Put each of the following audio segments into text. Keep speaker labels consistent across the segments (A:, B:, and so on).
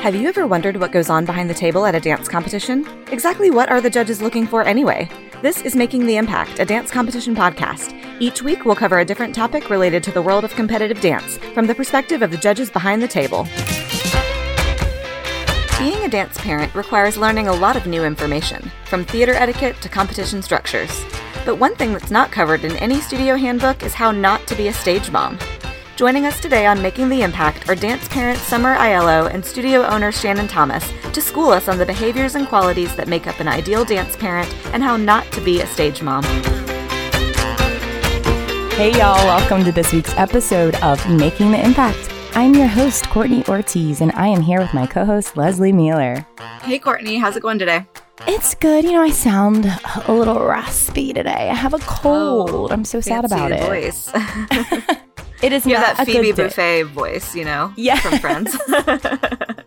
A: Have you ever wondered what goes on behind the table at a dance competition? Exactly what are the judges looking for anyway? This is Making the Impact, a dance competition podcast. Each week, we'll cover a different topic related to the world of competitive dance from the perspective of the judges behind the table. Being a dance parent requires learning a lot of new information, from theater etiquette to competition structures. But one thing that's not covered in any studio handbook is how not to be a stage mom. Joining us today on Making the Impact are dance parent Summer Aiello and studio owner Shannon Thomas to school us on the behaviors and qualities that make up an ideal dance parent and how not to be a stage mom.
B: Hey, y'all, welcome to this week's episode of Making the Impact. I'm your host, Courtney Ortiz, and I am here with my co host, Leslie Mueller.
A: Hey, Courtney, how's it going today?
B: It's good. You know, I sound a little raspy today. I have a cold. Oh, I'm so sad about it.
A: Voice.
B: it is
A: you
B: not
A: that Phoebe Buffay voice, you know,
B: yeah.
A: from Friends.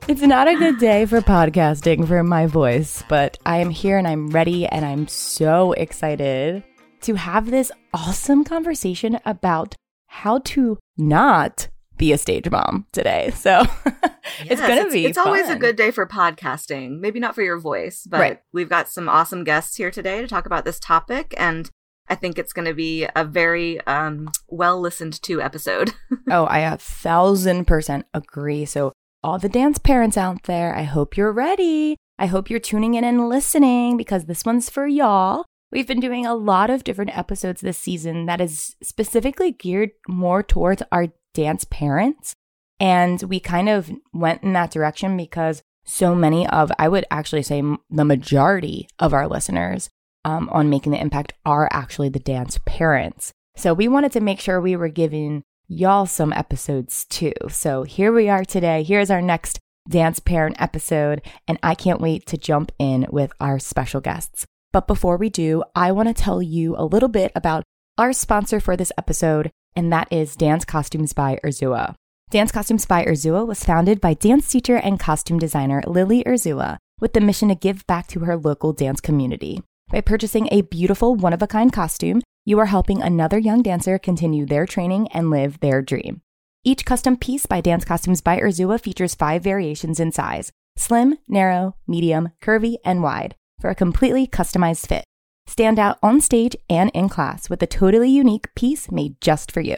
B: it's not a good day for podcasting for my voice, but I am here and I'm ready and I'm so excited to have this awesome conversation about how to not be a stage mom today. So it's going to be
A: It's always a good day for podcasting. Maybe not for your voice, but
B: right.
A: we've got some awesome guests here today to talk about this topic and I think it's going to be a very um, well listened to episode.
B: oh, I a thousand percent agree. So, all the dance parents out there, I hope you're ready. I hope you're tuning in and listening because this one's for y'all. We've been doing a lot of different episodes this season that is specifically geared more towards our dance parents. And we kind of went in that direction because so many of, I would actually say, the majority of our listeners um, on Making the Impact are actually the dance parents. So we wanted to make sure we were giving y'all some episodes too. So here we are today. Here's our next dance parent episode, and I can't wait to jump in with our special guests. But before we do, I want to tell you a little bit about our sponsor for this episode, and that is Dance Costumes by Urzua. Dance Costumes by Urzua was founded by dance teacher and costume designer Lily Urzua with the mission to give back to her local dance community. By purchasing a beautiful one of a kind costume, you are helping another young dancer continue their training and live their dream. Each custom piece by Dance Costumes by Urzua features five variations in size slim, narrow, medium, curvy, and wide for a completely customized fit. Stand out on stage and in class with a totally unique piece made just for you.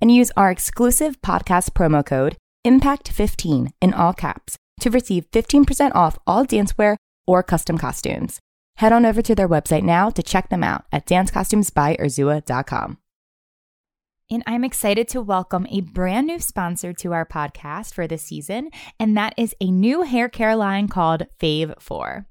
B: And use our exclusive podcast promo code IMPACT15 in all caps to receive 15% off all dancewear or custom costumes. Head on over to their website now to check them out at dancecostumesbyurzua.com. And I'm excited to welcome a brand new sponsor to our podcast for this season, and that is a new hair care line called Fave 4.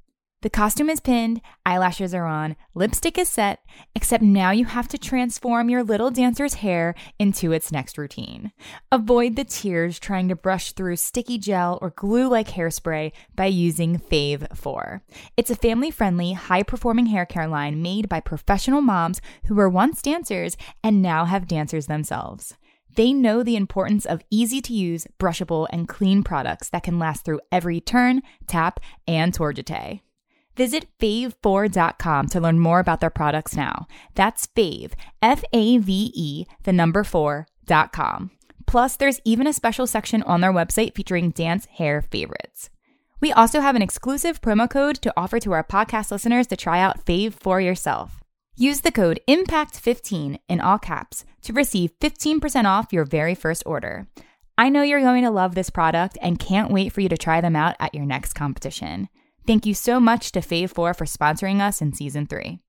B: The costume is pinned, eyelashes are on, lipstick is set, except now you have to transform your little dancer's hair into its next routine. Avoid the tears trying to brush through sticky gel or glue like hairspray by using Fave 4. It's a family friendly, high performing hair care line made by professional moms who were once dancers and now have dancers themselves. They know the importance of easy to use, brushable, and clean products that can last through every turn, tap, and tour jeté. Visit fave4.com to learn more about their products now. That's fave, F A V E, the number 4.com. Plus, there's even a special section on their website featuring dance hair favorites. We also have an exclusive promo code to offer to our podcast listeners to try out Fave for yourself. Use the code IMPACT15 in all caps to receive 15% off your very first order. I know you're going to love this product and can't wait for you to try them out at your next competition. Thank you so much to Fave4 for sponsoring us in season three.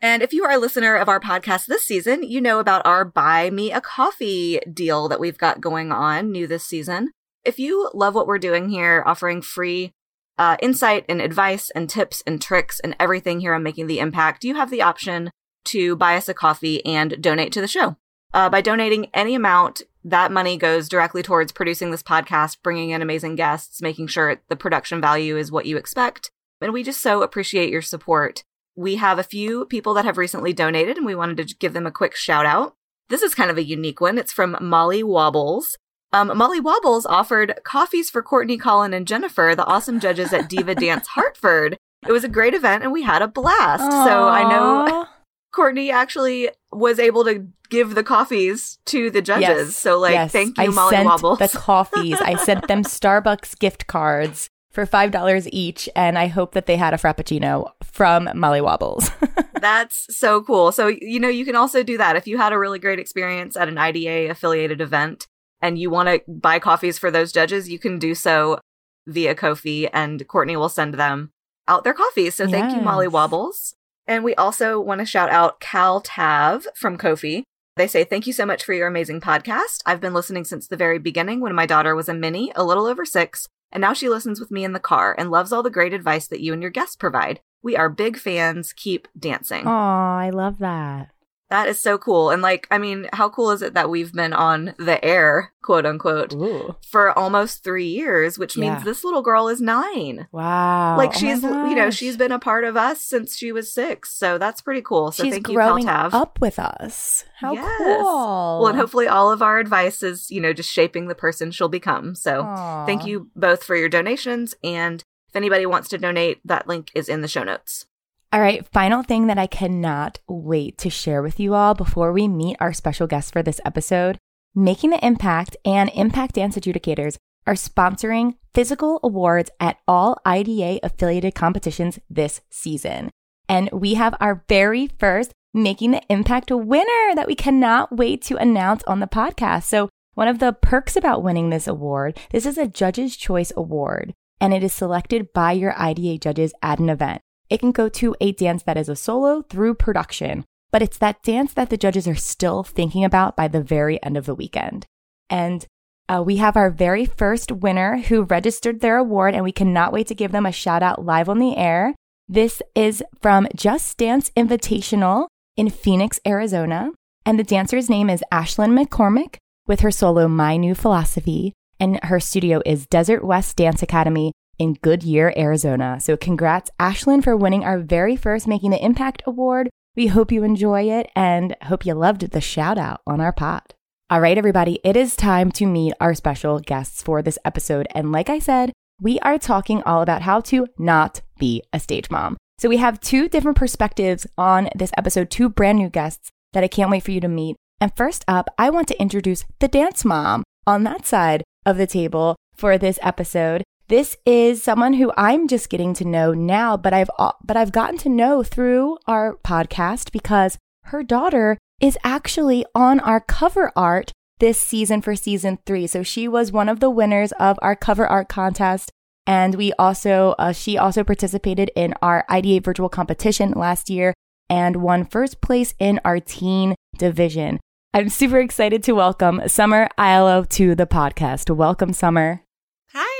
A: And if you are a listener of our podcast this season, you know about our Buy Me a Coffee deal that we've got going on new this season. If you love what we're doing here, offering free uh, insight and advice and tips and tricks and everything here on Making the Impact, you have the option to buy us a coffee and donate to the show. Uh, by donating any amount, that money goes directly towards producing this podcast, bringing in amazing guests, making sure the production value is what you expect. And we just so appreciate your support. We have a few people that have recently donated, and we wanted to give them a quick shout out. This is kind of a unique one. It's from Molly Wobbles. Um, Molly Wobbles offered coffees for Courtney, Colin, and Jennifer, the awesome judges at Diva Dance Hartford. It was a great event, and we had a blast.
B: Aww.
A: So I know Courtney actually was able to give the coffees to the judges.
B: Yes,
A: So like,
B: yes.
A: thank you,
B: I
A: Molly
B: sent
A: Wobbles.
B: the coffees. I sent them Starbucks gift cards for five dollars each, and I hope that they had a frappuccino from Molly Wobbles.
A: That's so cool. So, you know, you can also do that. If you had a really great experience at an IDA affiliated event and you want to buy coffees for those judges, you can do so via Ko-fi and Courtney will send them out their coffees. So thank you, Molly Wobbles. And we also want to shout out Cal Tav from Ko-fi. They say, Thank you so much for your amazing podcast. I've been listening since the very beginning when my daughter was a mini, a little over six, and now she listens with me in the car and loves all the great advice that you and your guests provide. We are big fans. Keep dancing.
B: Oh, I love that.
A: That is so cool. And like, I mean, how cool is it that we've been on the air, quote unquote,
B: Ooh.
A: for almost three years, which means this little girl is nine.
B: Wow.
A: like
B: Oh
A: she's, you know, she's been a part of us since she was six. So that's pretty cool. So
B: she's
A: thank
B: growing
A: you,
B: up with us. How
A: Yes.
B: cool.
A: Well, and hopefully all of our advice is, you know, just shaping the person she'll become. So
B: Aw.
A: thank you both for your donations. And if anybody wants to donate, that link is in the show notes.
B: All right, final thing that I cannot wait to share with you all before we meet our special guest for this episode Making the Impact and Impact Dance Adjudicators are sponsoring physical awards at all IDA affiliated competitions this season. And we have our very first Making the Impact winner that we cannot wait to announce on the podcast. So, one of the perks about winning this award, this is a Judge's Choice Award, and it is selected by your IDA judges at an event. It can go to a dance that is a solo through production, but it's that dance that the judges are still thinking about by the very end of the weekend. And uh, we have our very first winner who registered their award, and we cannot wait to give them a shout out live on the air. This is from Just Dance Invitational in Phoenix, Arizona. And the dancer's name is Ashlyn McCormick with her solo My New Philosophy. And her studio is Desert West Dance Academy in Goodyear, Arizona. So congrats, Ashlyn, for winning our very first Making the Impact Award. We hope you enjoy it and hope you loved the shout out on our pod. All right, everybody, it is time to meet our special guests for this episode. And like I said, we are talking all about how to not be a stage mom. So we have two different perspectives on this episode, two brand new guests that I can't wait for you to meet. And first up, I want to introduce the dance mom on that side of the table for this episode. This is someone who I'm just getting to know now, but I've but I've gotten to know through our podcast because her daughter is actually on our cover art this season for season 3. So she was one of the winners of our cover art contest and we also uh, she also participated in our IDA virtual competition last year and won first place in our teen division. I'm super excited to welcome Summer Aiello to the podcast. Welcome, Summer.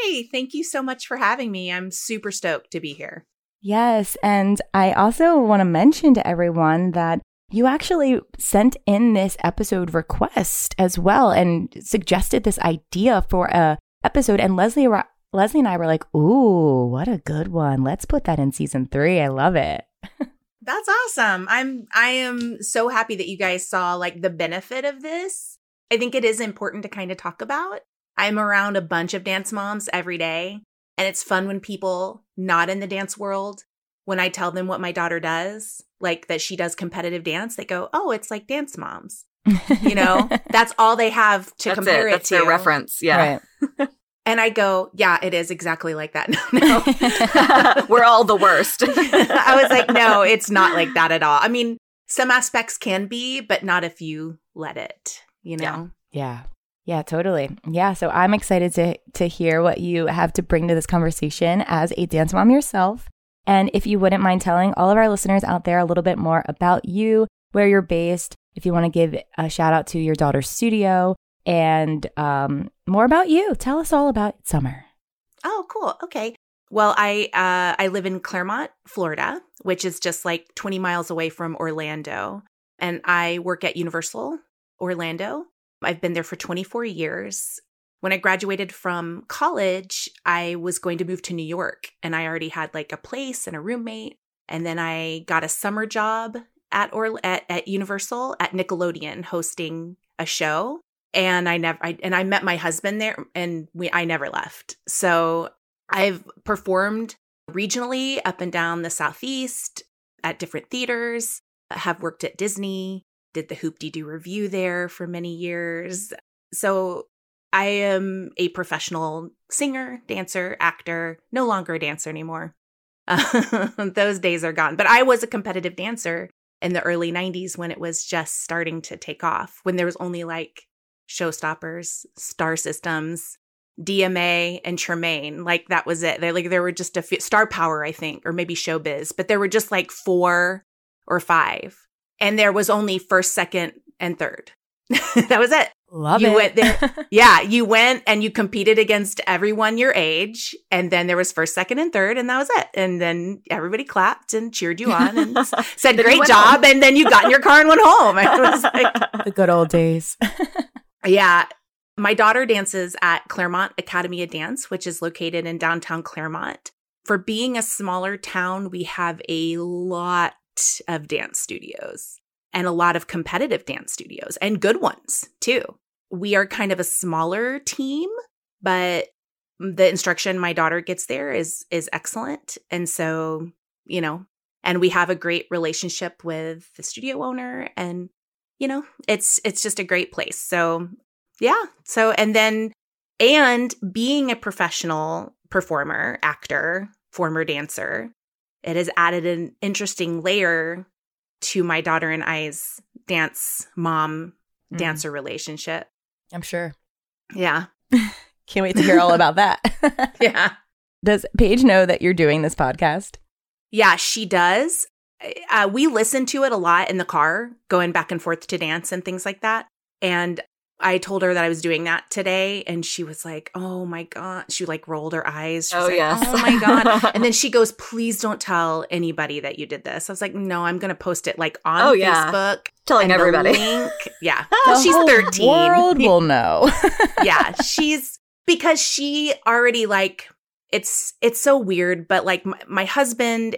C: Hi, thank you so much for having me. I'm super stoked to be here.
B: Yes, and I also want to mention to everyone that you actually sent in this episode request as well and suggested this idea for a episode and Leslie Leslie and I were like, "Ooh, what a good one. Let's put that in season 3. I love it."
C: That's awesome. I'm I am so happy that you guys saw like the benefit of this. I think it is important to kind of talk about. I'm around a bunch of dance moms every day, and it's fun when people not in the dance world when I tell them what my daughter does, like that she does competitive dance, they go, "Oh, it's like dance moms." You know, that's all they have to
A: That's
C: compare
A: it.
C: it,
A: That's
C: to.
A: their reference. Yeah.
B: Right.
C: And I go, "Yeah, it is exactly like that." No, no.
A: We're all the worst.
C: I was like, no, it's not like that at all. I mean, some aspects can be, but not if you let it, you know?
B: Yeah. Yeah, totally. Yeah, so I'm excited to to hear what you have to bring to this conversation as a dance mom yourself. And if you wouldn't mind telling all of our listeners out there a little bit more about you, where you're based, if you want to give a shout out to your daughter's studio and um, more about you, tell us all about Summer.
C: Oh, cool. Okay. Well, I uh, I live in Clermont, Florida, which is just like 20 miles away from Orlando, and I work at Universal Orlando. I've been there for 24 years. When I graduated from college, I was going to move to New York, and I already had like a place and a roommate. And then I got a summer job at or at, at Universal at Nickelodeon, hosting a show. And I never, I, and I met my husband there, and we, I never left. So I've performed regionally up and down the southeast at different theaters. Have worked at Disney, did the Hoop Dee Doo Revue there for many years. So I am a professional singer, dancer, actor, no longer a dancer anymore. Uh, those days are gone. But I was a competitive dancer in the early 90s when it was just starting to take off, when there was only like Showstoppers, Star Systems, DMA, and Tremaine. Like that was it. They like there were just a few Star Power, I think, or maybe Showbiz, but there were just like four or five. And there was only first, second, and third. that was it.
B: Love
C: you
B: it.
C: went there. yeah, you went and you competed against everyone your age, and then there was first, second, and third, and that was it. And then everybody clapped and cheered you on and said, "Great job!"
A: home.
C: And then you got in your car and went home. It was like,
B: the good old days.
C: yeah. My daughter dances at Clermont Academy of Dance, which is located in downtown Clermont. For being a smaller town, we have a lot of dance studios and a lot of competitive dance studios and good ones too. We are kind of a smaller team, but the instruction my daughter gets there is is excellent. And so, you know, and we have a great relationship with the studio owner and you know, it's it's just a great place. So, yeah. So and then and being a professional performer, actor, former dancer, it has added an interesting layer to my daughter and I's dance mom
B: Mm.
C: dancer relationship.
B: I'm sure.
C: Yeah.
B: Can't wait to hear all about that.
C: Yeah.
B: Does Paige know that you're doing this podcast?
C: Yeah, she does. Uh, we listen to it a lot in the car, going back and forth to dance and things like that. And I told her that I was doing that today, and she was like, "Oh my god!" She like rolled her eyes. She was
A: Oh,
C: like,
A: yes.
C: Oh my god! And then she goes, "Please don't tell anybody that you did this." I was like, "No, I'm going to post it like on
A: Oh, yeah.
C: Facebook,
A: Telling everybody.
C: link- yeah,
B: The
C: she's
B: whole
C: 13.
B: World will know.
C: yeah, she's because she already like it's it's so weird, but like my, my husband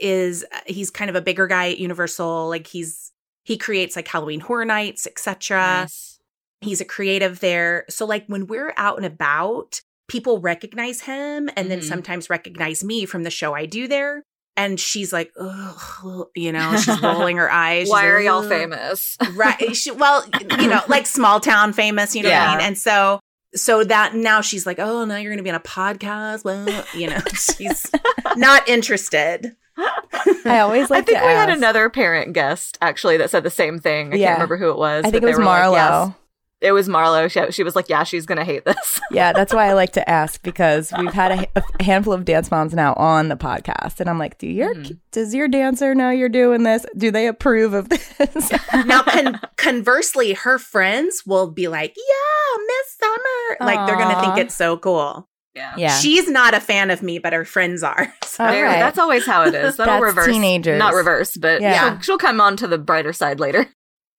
C: is he's kind of a bigger guy at Universal. Like he's he creates like Halloween Horror Nights, etc.
A: Nice.
C: He's a creative there. So like when we're out and about, people recognize him and then
A: Mhm.
C: sometimes recognize me from the show I do there. And she's like, Ugh, you know, she's rolling her eyes.
A: Why
C: like,
A: are y'all famous?
C: right she, well you know like small town famous you know what i
A: Yeah.
C: mean and so so that now she's like oh now you're gonna be on a podcast well you know she's not interested
B: I always like
A: I think
B: to
A: we had another parent guest actually that said the same thing. I
B: Yeah.
A: can't remember who it was.
B: I think
A: but
B: it was
A: were like,
B: Marlo.
A: yes. It was Marlo. She, she was like, "Yeah, she's gonna hate this."
B: Yeah, that's why I like to ask because we've had a, a handful of dance moms now on the podcast, and I'm like, do your
A: Mhm.
B: does your dancer know you're doing this? Do they approve of this?
C: now con- conversely her friends will be like yeah miss summer like they're gonna think it's so cool
A: Yeah.
B: yeah,
C: she's not a fan of me but her friends are so
B: All
A: There-
B: right.
A: That's always how it is. That'll
B: That's
A: reverse.
B: teenagers.
A: Not reverse, but
B: Yeah.
A: she'll, she'll come on to the brighter side later.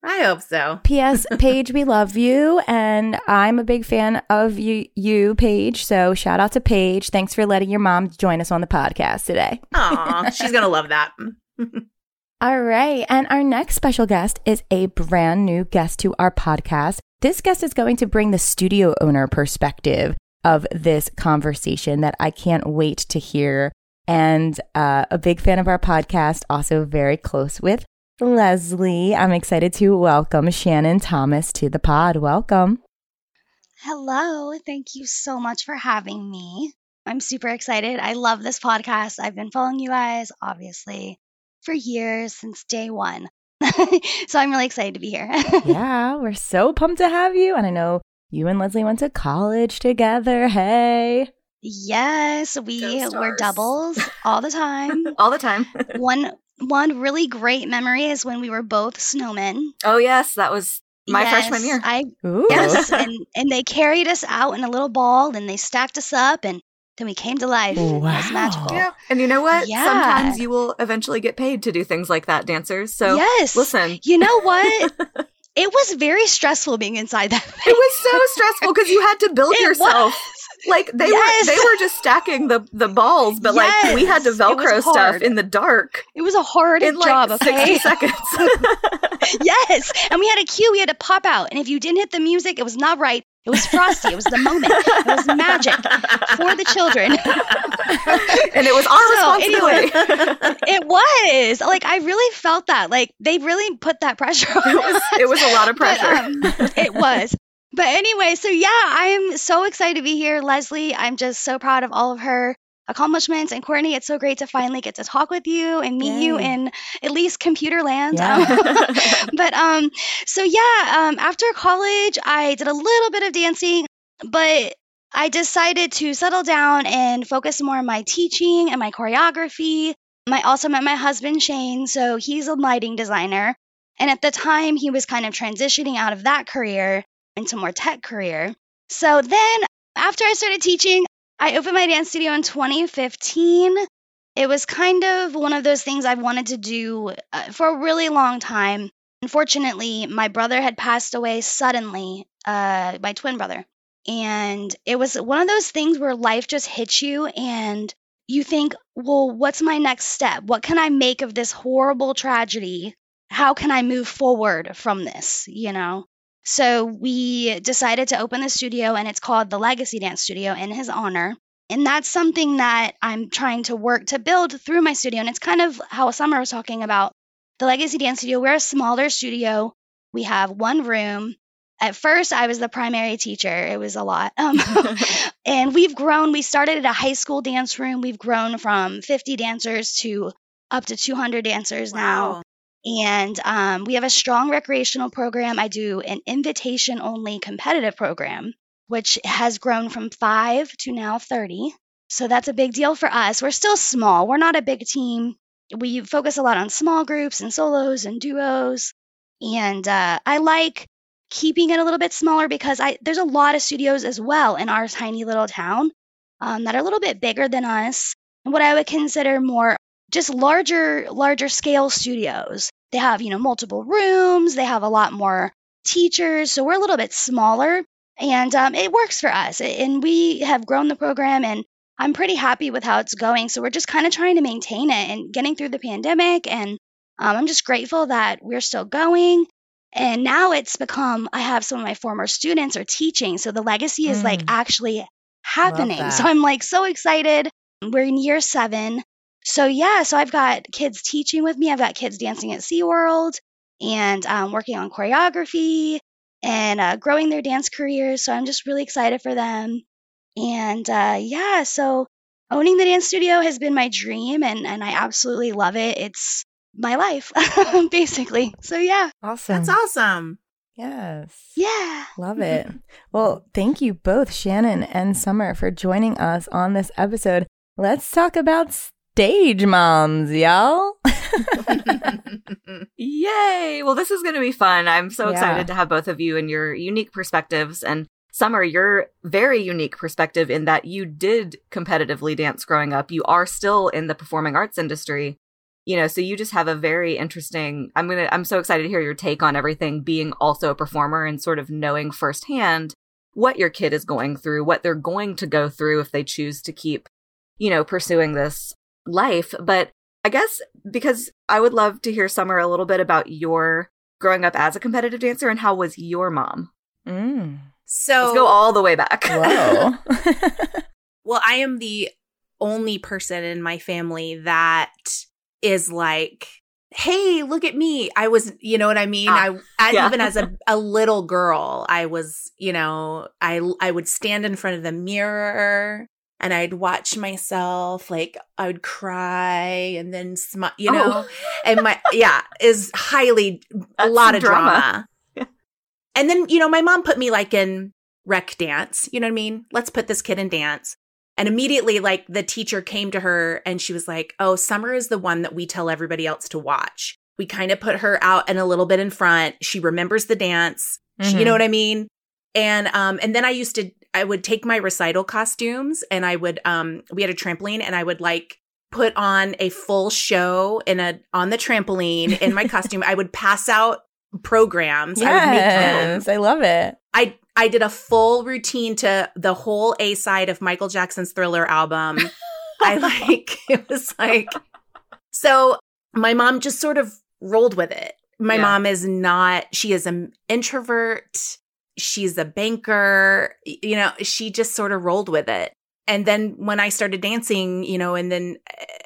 C: I hope so
B: P.S. Paige, we love you, and I'm a big fan of you, you, Paige. So shout out to Paige. Thanks for letting your mom join us on the podcast today.
C: Aw, she's gonna love that
B: All right. And our next special guest is a brand new guest to our podcast. This guest is going to bring the studio owner perspective of this conversation that I can't wait to hear. And uh, a big fan of our podcast, also very close with Leslie. I'm excited to welcome Shannon Thomas to the pod. Welcome.
D: Hello. Thank you so much for having me. I'm super excited. I love this podcast. I've been following you guys, obviously, for years since day one. so I'm really excited to be here.
B: yeah, we're so pumped to have you. And I know you and Leslie went to college together. Hey.
D: yes, we were doubles all the time.
A: All the time.
D: one one really great memory is when we were both snowmen.
A: oh yes, that was my
D: Yes,
A: freshman year.
D: I
B: Ooh.
D: yes, and and they carried us out in a little ball and they stacked us up and then we came to life. It was
B: Wow.
D: magical.
A: Yeah. And you know what?
D: Yeah.
A: Sometimes you will eventually get paid to do things like that, dancers. So
D: yes.
A: listen.
D: You know what? it was very stressful being inside that thing.
A: It was so stressful because you had to build
D: It
A: yourself.
D: was.
A: Like they
D: Yes.
A: were they were just stacking the the balls, but like we had to
D: Yes.
A: Velcro stuff in the dark
D: It was a hard
A: like
D: job,
A: 60
D: okay?
A: seconds.
D: yes. And we had a cue we had to pop out. And if you didn't hit the music, it was not right. It was frosty. It was the moment. It was magic for the children.
A: and it was our
D: So,
A: responsibility.
D: it was like I really felt that. Like they really put that pressure on
A: it was
D: us.
A: it was a lot of
D: But,
A: pressure.
D: um, it was. But anyway, so yeah, I'm so excited to be here, Leslie. I'm just so proud of all of her accomplishments. And Courtney, it's so great to finally get to talk with you and meet you in at least computer land.
B: Yeah.
D: but um, so yeah, um, after college, I did a little bit of dancing, but I decided to settle down and focus more on my teaching and my choreography. I also met my husband Shane, so he's a lighting designer. And at the time, he was kind of transitioning out of that career into more tech career. So then, after I started teaching, I opened my dance studio in 2015. It was kind of one of those things I've wanted to do uh, for a really long time. Unfortunately, my brother had passed away suddenly, uh, my twin brother. And it was one of those things where life just hits you and you think, well, what's my next step? What can I make of this horrible tragedy? How can I move forward from this? You know? So we decided to open the studio, and it's called the Legacy Dance Studio in his honor. And that's something that I'm trying to work to build through my studio. And it's kind of how Summer was talking about the Legacy Dance Studio. We're a smaller studio. We have one room. At first, I was the primary teacher. It was a lot. Um, and we've grown. We started at a high school dance room. We've grown from 50 dancers to up to 200 dancers now. And um, we have a strong recreational program. I do an invitation only competitive program, which has grown from five to now 30. So that's a big deal for us. We're still small, we're not a big team. We focus a lot on small groups and solos and duos. And uh, I like keeping it a little bit smaller because I there's a lot of studios as well in our tiny little town um, that are a little bit bigger than us and what I would consider more just larger larger scale studios. They have you know multiple rooms. They have a lot more teachers, so we're a little bit smaller, and um, it works for us. And we have grown the program, and I'm pretty happy with how it's going. So we're just kind of trying to maintain it and getting through the pandemic, and um, I'm just grateful that we're still going. And now it's become, I have some of my former students are teaching. So the legacy is like
B: Mm.
D: actually happening. So. I'm like so excited. We're in year seven. So yeah, so I've got kids teaching with me. I've got kids dancing at SeaWorld and um, working on choreography and uh, growing their dance careers. So I'm just really excited for them. And uh, yeah, so owning the dance studio has been my dream and, and I absolutely love it. It's my life, basically. So yeah,
B: Awesome.
C: That's awesome.
B: Yes.
D: yeah.
B: Love it. Well, thank you both, Shannon and Summer, for joining us on this episode. Let's talk about stage moms, y'all.
A: Yay! Well, this is going to be fun. I'm so
B: Yeah.
A: excited to have both of you and your unique perspectives. And Summer, your very unique perspective in that you did competitively dance growing up. You are still in the performing arts industry. You know, so you just have a very interesting. I'm gonna. I'm so excited to hear your take on everything. Being also a performer and sort of knowing firsthand what your kid is going through, what they're going to go through if they choose to keep, you know, pursuing this life. But I guess because I would love to hear Summer a little bit about your growing up as a competitive dancer and how was your mom?
B: Mm.
C: So
A: Let's go all the way back.
B: Whoa.
C: Well, I am the only person in my family that is like, hey, look at me. I was, you know what I mean?
A: Ah,
C: I, I
A: yeah.
C: even as a, a little girl, I was, you know, I I would stand in front of the mirror and I'd watch myself like I would cry and then smile, you know,
A: Oh.
C: and my yeah is highly a lot of
A: drama.
C: drama. And then, you know, my mom put me like in rec dance. You know what I mean? Let's put this kid in dance. And immediately, like the teacher came to her and she was like, Oh, Summer is the one that we tell everybody else to watch. We kind of put her out and a little bit in front. She remembers the dance. She- you know what I mean? And um, and then I used to I would take my recital costumes and I would um we had a trampoline and I would like put on a full show in a on the trampoline in my costume. I would pass out programs. I would make
B: yes, I love it.
C: I I did a full routine to the whole A side of Michael Jackson's Thriller album. I like it was like so my mom just sort of rolled with it. My
A: Yeah.
C: mom is not she is an introvert. She's a banker. You know, she just sort of rolled with it. And then when I started dancing, you know, and then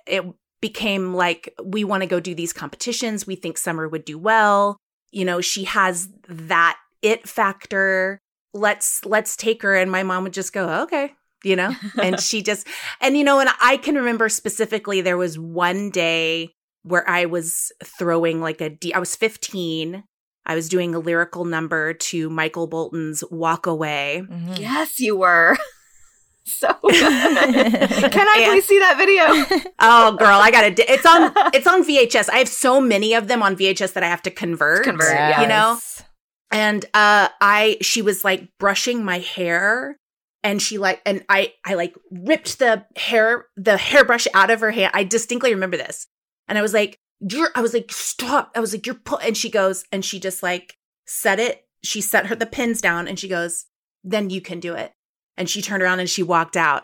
C: eh, it became like, we want to go do these competitions. We think Summer would do well. You know, she has that it factor. Let's, let's take her. And my mom would just go, okay, you know, and she just, and you know, and I can remember specifically there was one day where I was throwing like a D, I was 15. I was doing a lyrical number to Michael Bolton's Walk Away.
B: Mhm.
A: Yes, you were. so good. Can I
C: And-
A: please see that video?
C: Oh, girl, I gotta. di- It's on. It's on VHS. I have so many of them on VHS that I have to convert.
A: Convert, yeah.
C: You know.
B: Yes.
C: And uh, I, she was like brushing my hair, and she like, and I, I like ripped the hair, the hairbrush out of her hand. I distinctly remember this, and I was like, "You're," I was like, "Stop!" I was like, "You're," pu-, and she goes, and she just like set it. She set her the pins down, and she goes, "Then you can do it." And she turned around and she walked out.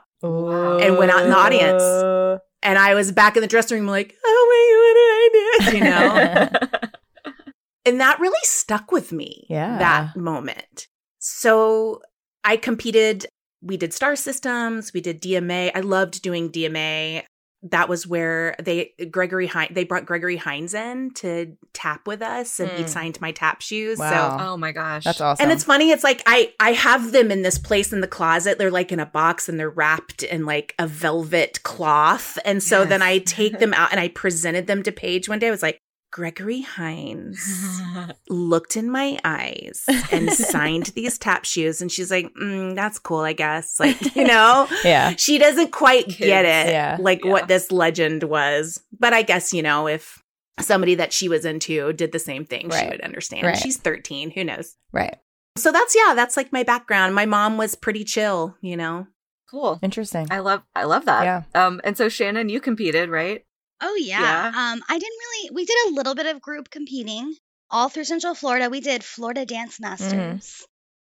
C: And went out in the audience. And I was back in the dressing room, like, oh my, what did I do? You know? and that really stuck with me.
B: Yeah.
C: That moment. So I competed. We did star systems. We did DMA. I loved doing DMA. That was where they Gregory Hines, they brought Gregory Hines in to tap with us, and he
B: Mm.
C: signed my tap shoes.
B: Wow.
C: So
A: oh my gosh.
B: That's awesome.
C: and it's funny, it's like I I have them in this place in the closet. They're like in a box and they're wrapped in like a velvet cloth. And so then I take them out and I presented them to Paige one day. I was like, Gregory Hines looked in my eyes and signed these tap shoes. And she's like, mm, that's cool, I guess. Like, you know?
B: yeah.
C: She doesn't quite get it,
B: yeah.
C: like
A: Yeah.
C: what this legend was. But I guess, you know, if somebody that she was into did the same thing, she would understand.
B: Right.
C: She's 13. Who knows?
B: Right.
C: So that's yeah, that's like my background. My mom was pretty chill, you know.
A: cool.
B: Interesting.
A: I love I love that.
B: Yeah.
A: Um and so Shannon, you competed, right?
D: Oh yeah.
A: Yeah.
D: Um I didn't really we did a little bit of group competing all through Central Florida. We did Florida Dance Masters.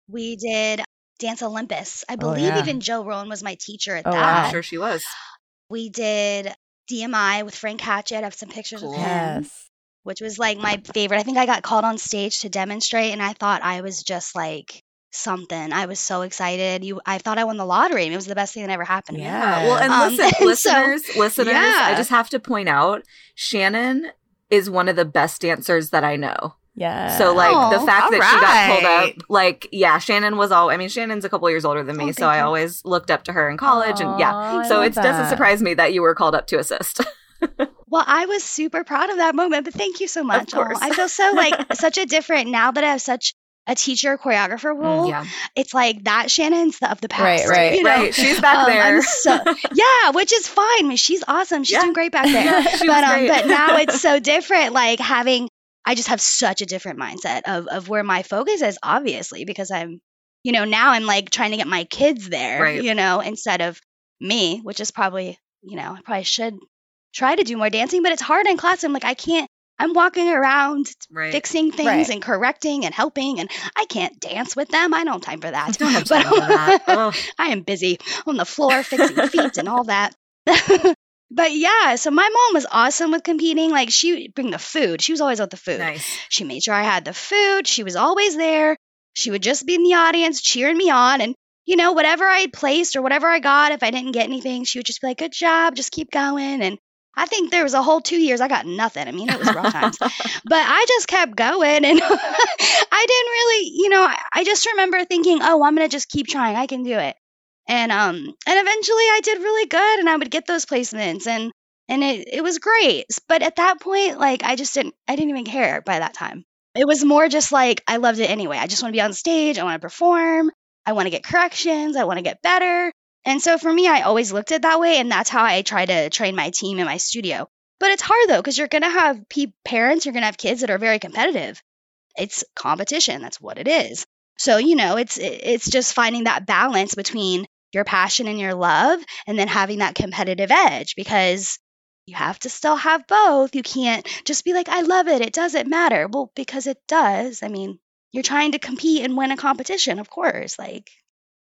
D: We did Dance Olympus. I believe
B: yeah.
D: even Jo Rowan was my teacher at
B: Oh,
D: that.
B: wow.
A: I'm sure she was.
D: We did DMI with Frank Hatchett. I have some pictures
A: Cool.
D: of him,
B: yes.
D: which was like my favorite. I think I got called on stage to demonstrate and I thought I was just like something. I was so excited. You I thought I won the lottery. It was the best thing that ever happened to me.
B: Yeah.
A: Well, and
D: Um,
A: listen,
D: and so-
A: listeners, listeners, I just have to point out Shannon is one of the best dancers that I know.
B: Yeah.
A: So like the fact that she got pulled up, like yeah, Shannon was all. I mean, Shannon's a couple years older than me,
D: Oh,
A: so
D: thank
A: I
D: you.
A: always looked up to her in college, and yeah. So it doesn't surprise me that you were called up to assist.
D: Well, I was super proud of that moment, but thank you so much. Aw,
A: course.
D: I feel so like such a different now that I have such a teacher choreographer role.
A: yeah,
D: It's like that Shannon's the, of the past.
B: Right, right.
D: you know?
A: right. She's back
D: Um,
A: there.
D: So- yeah, which is fine. I mean, she's awesome. She's
A: Yeah.
D: doing great back there. But um, but now it's so different. Like having, I just have such a different mindset of of where my focus is. Obviously, because I'm, you know, now I'm like trying to get my kids there.
A: Right.
D: You know, instead of me, which is probably, you know, I probably should try to do more dancing, but it's hard in class. I'm like, I can't. I'm walking around
A: right.
D: fixing things
B: Right.
D: and correcting and helping, and I can't dance with them. I don't have time for that.
A: Don't
D: But-
A: that. Ugh.
D: I am busy on the floor fixing feet and all that. but yeah, so my mom was awesome with competing. Like she would bring the food. She was always with the food.
A: nice.
D: She made sure I had the food. She was always there. She would just be in the audience cheering me on and you know, whatever I had placed or whatever I got, if I didn't get anything, she would just be like, Good job, just keep going. And I think there was a whole two years I got nothing. I mean, it was rough times but I just kept going and I didn't really, you know, I, I just remember thinking, oh, I'm to just keep trying. I can do it. And um and eventually I did really good and I would get those placements and and it it was great. But at that point like I just didn't I didn't even care by that time. It was more just like I loved it anyway. I just want to be on stage, I want to perform, I want to get corrections, I want to get better. And so for me I always looked at that way and that's how I try to train my team in my studio. But it's hard though, because you're going to have pe- parents, you're going to have kids that are very competitive. It's competition. That's what it is. So, you know, it's it's just finding that balance between your passion and your love and then having that competitive edge because you have to still have both. You can't just be like, I love it. It doesn't matter. Well, because it does. I mean, you're trying to compete and win a competition, of course. Like,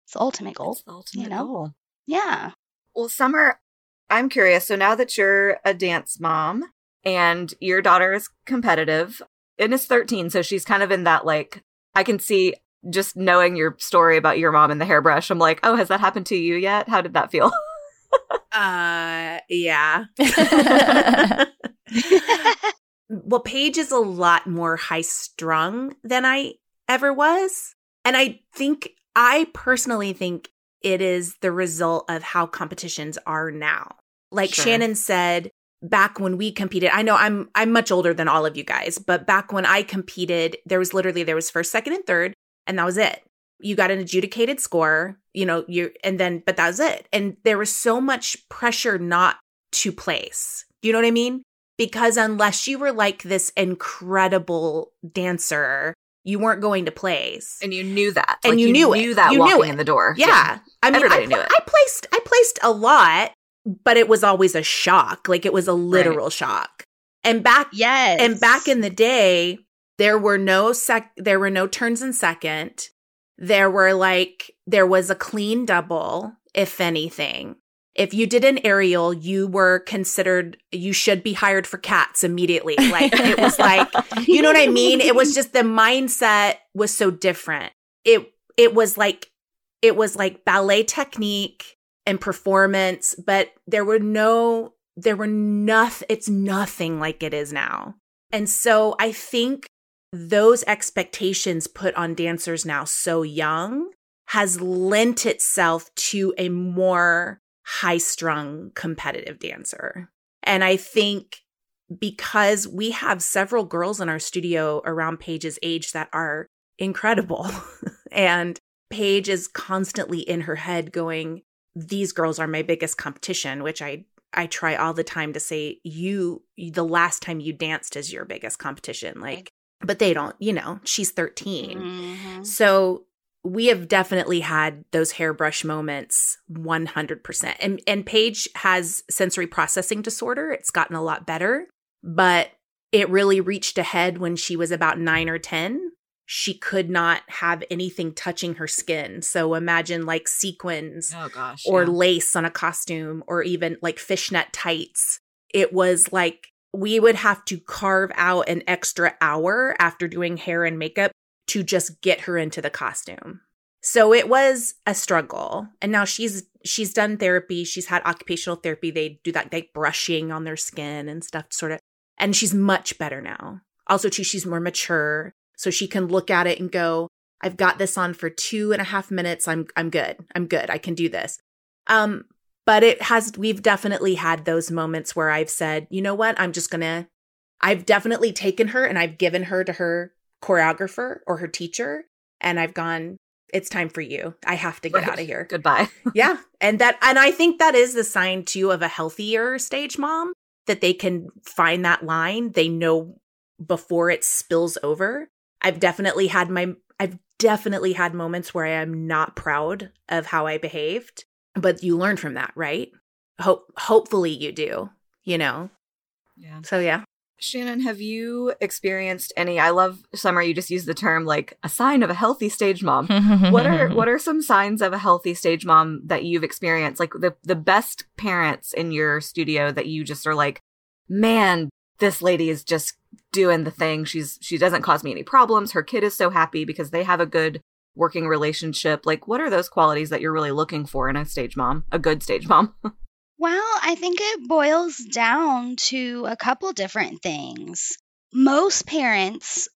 D: it's the ultimate goal.
A: That's the ultimate
D: know?
A: goal.
D: Yeah.
A: Well, Summer, I'm curious. So now that you're a dance mom and your daughter is competitive and is 13, so she's kind of in that like, I can see just knowing your story about your mom and the hairbrush, I'm like, oh, has that happened to you yet? How did that feel?
C: uh, yeah. well, Paige is a lot more high strung than I ever was. And I think, I personally think it is the result of how competitions are now. Like sure. Shannon said, back when we competed, I know I'm I'm much older than all of you guys, but back when I competed, there was literally there was first, second, and third, and that was it. You got an adjudicated score, you know, you and then but that was it. And there was so much pressure not to place. You know what I mean? Because unless you were like this incredible dancer, you weren't going to place.
A: And you knew that.
C: And like you, knew,
A: knew that
C: you
A: walking
C: knew
A: in the door.
C: Yeah. yeah.
A: I mean, Everybody
C: I,
A: knew it.
C: I placed I placed a lot, but it was always a shock. Like it was a literal right. shock. And back
D: yes.
C: and back in the day, there were no sec there were no turns in second. There were like there was a clean double, if anything. If you did an aerial, you were considered you should be hired for cats immediately. Like it was like you know what I mean? It was just the mindset was so different. It it was like it was like ballet technique and performance, but there were no, there were nothing, it's nothing like it is now. And so I think those expectations put on dancers now so young has lent itself to a more high strung competitive dancer. And I think because we have several girls in our studio around Paige's age that are incredible and Paige is constantly in her head going, these girls are my biggest competition, which I I try all the time to say you the last time you danced is your biggest competition. Like but they don't, you know, she's 13. Mm-hmm. So we have definitely had those hairbrush moments 100%. And and Paige has sensory processing disorder. It's gotten a lot better, but it really reached a head when she was about 9 or 10 she could not have anything touching her skin. So imagine like sequins
A: oh gosh,
C: or
A: yeah.
C: lace on a costume or even like fishnet tights. It was like we would have to carve out an extra hour after doing hair and makeup to just get her into the costume. So it was a struggle. And now she's she's done therapy, she's had occupational therapy. They do that like brushing on their skin and stuff sort of and she's much better now. Also too she's more mature so she can look at it and go, I've got this on for two and a half minutes. I'm, I'm good. I'm good. I can do this. Um, but it has, we've definitely had those moments where I've said, you know what? I'm just to, I've definitely taken her and I've given her to her choreographer or her teacher. And I've gone, it's time for you. I have to get right. out of here.
A: Goodbye.
C: yeah. And that, and I think that is the sign too of a healthier stage mom that they can find that line. They know before it spills over I've definitely had my I've definitely had moments where I am not proud of how I behaved, but you learn from that, right? Hope hopefully you do, you know.
A: Yeah.
C: So yeah.
A: Shannon, have you experienced any I love summer you just use the term like a sign of a healthy stage mom. what are what are some signs of a healthy stage mom that you've experienced? Like the the best parents in your studio that you just are like, "Man, this lady is just doing the thing. She's she doesn't cause me any problems. Her kid is so happy because they have a good working relationship. Like what are those qualities that you're really looking for in a stage mom? A good stage mom?
D: well, I think it boils down to a couple different things. Most parents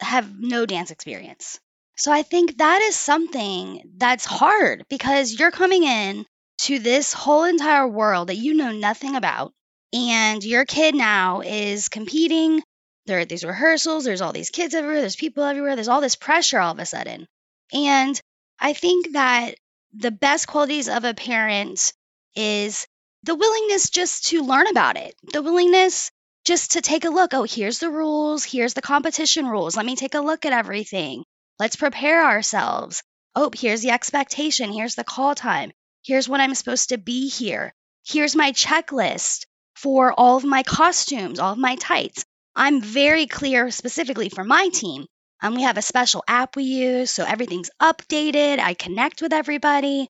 D: have no dance experience. So I think that is something that's hard because you're coming in to this whole entire world that you know nothing about and your kid now is competing. There are these rehearsals, there's all these kids everywhere, there's people everywhere, there's all this pressure all of a sudden. And I think that the best qualities of a parent is the willingness just to learn about it, the willingness just to take a look. Oh, here's the rules, here's the competition rules. Let me take a look at everything. Let's prepare ourselves. Oh, here's the expectation, here's the call time, here's when I'm supposed to be here, here's my checklist for all of my costumes, all of my tights. I'm very clear specifically for my team. Um, we have a special app we use, so everything's updated. I connect with everybody.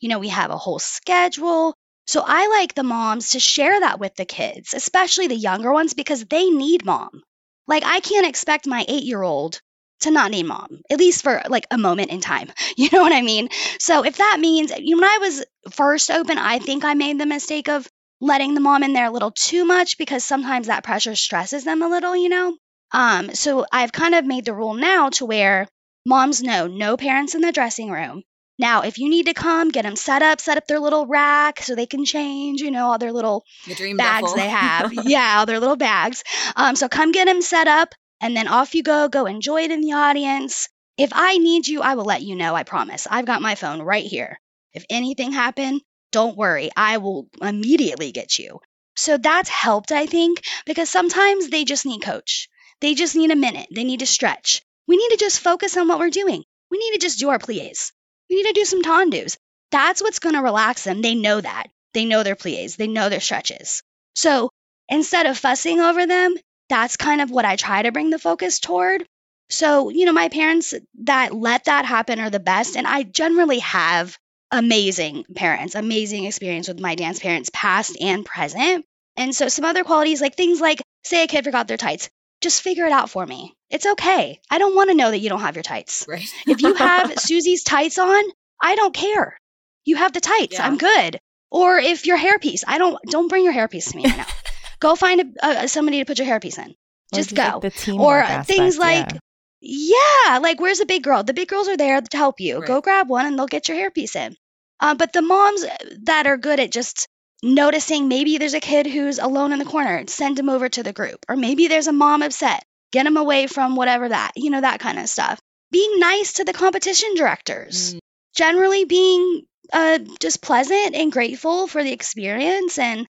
D: You know, we have a whole schedule. So I like the moms to share that with the kids, especially the younger ones, because they need mom. Like, I can't expect my eight year old to not need mom, at least for like a moment in time. You know what I mean? So if that means, you know, when I was first open, I think I made the mistake of letting the mom in there a little too much because sometimes that pressure stresses them a little, you know? Um, so I've kind of made the rule now to where moms know no parents in the dressing room. Now, if you need to come, get them set up, set up their little rack so they can change, you know, all their little
A: The
D: bags
A: duffel.
D: they have. yeah, all their little bags. Um, so come get them set up and then off you go. Go enjoy it in the audience. If I need you, I will let you know. I promise. I've got my phone right here. If anything happened, don't worry. I will immediately get you. So that's helped, I think, because sometimes they just need coach. They just need a minute. They need to stretch. We need to just focus on what we're doing. We need to just do our plies. Need to do some tendus. That's what's going to relax them. They know that. They know their plies. They know their stretches. So instead of fussing over them, that's kind of what I try to bring the focus toward. So, you know, my parents that let that happen are the best. And I generally have amazing parents, amazing experience with my dance parents, past and present. And so, some other qualities, like things like, say a kid forgot their tights, just figure it out for me. It's okay. I don't want to know that you don't have your tights.
A: Right.
D: If you have Susie's tights on, I don't care. You have the tights.
A: Yeah.
D: I'm good. Or if your hairpiece, I don't don't bring your hairpiece to me right now. go find a, a, somebody to put your hairpiece in. Just
B: like,
D: go.
B: the
D: or uh, things like
B: yeah.
D: yeah, like where's the big girl? The big girls are there to help you. Go grab one and they'll get your hairpiece in. Uh, but the moms that are good at just noticing maybe there's a kid who's alone in the corner, send him over to the group. Or maybe there's a mom upset, get them away from whatever that, you know, that kind of stuff. Being nice to the competition directors.
A: Mm.
D: Generally being uh, just pleasant and grateful for the experience. And,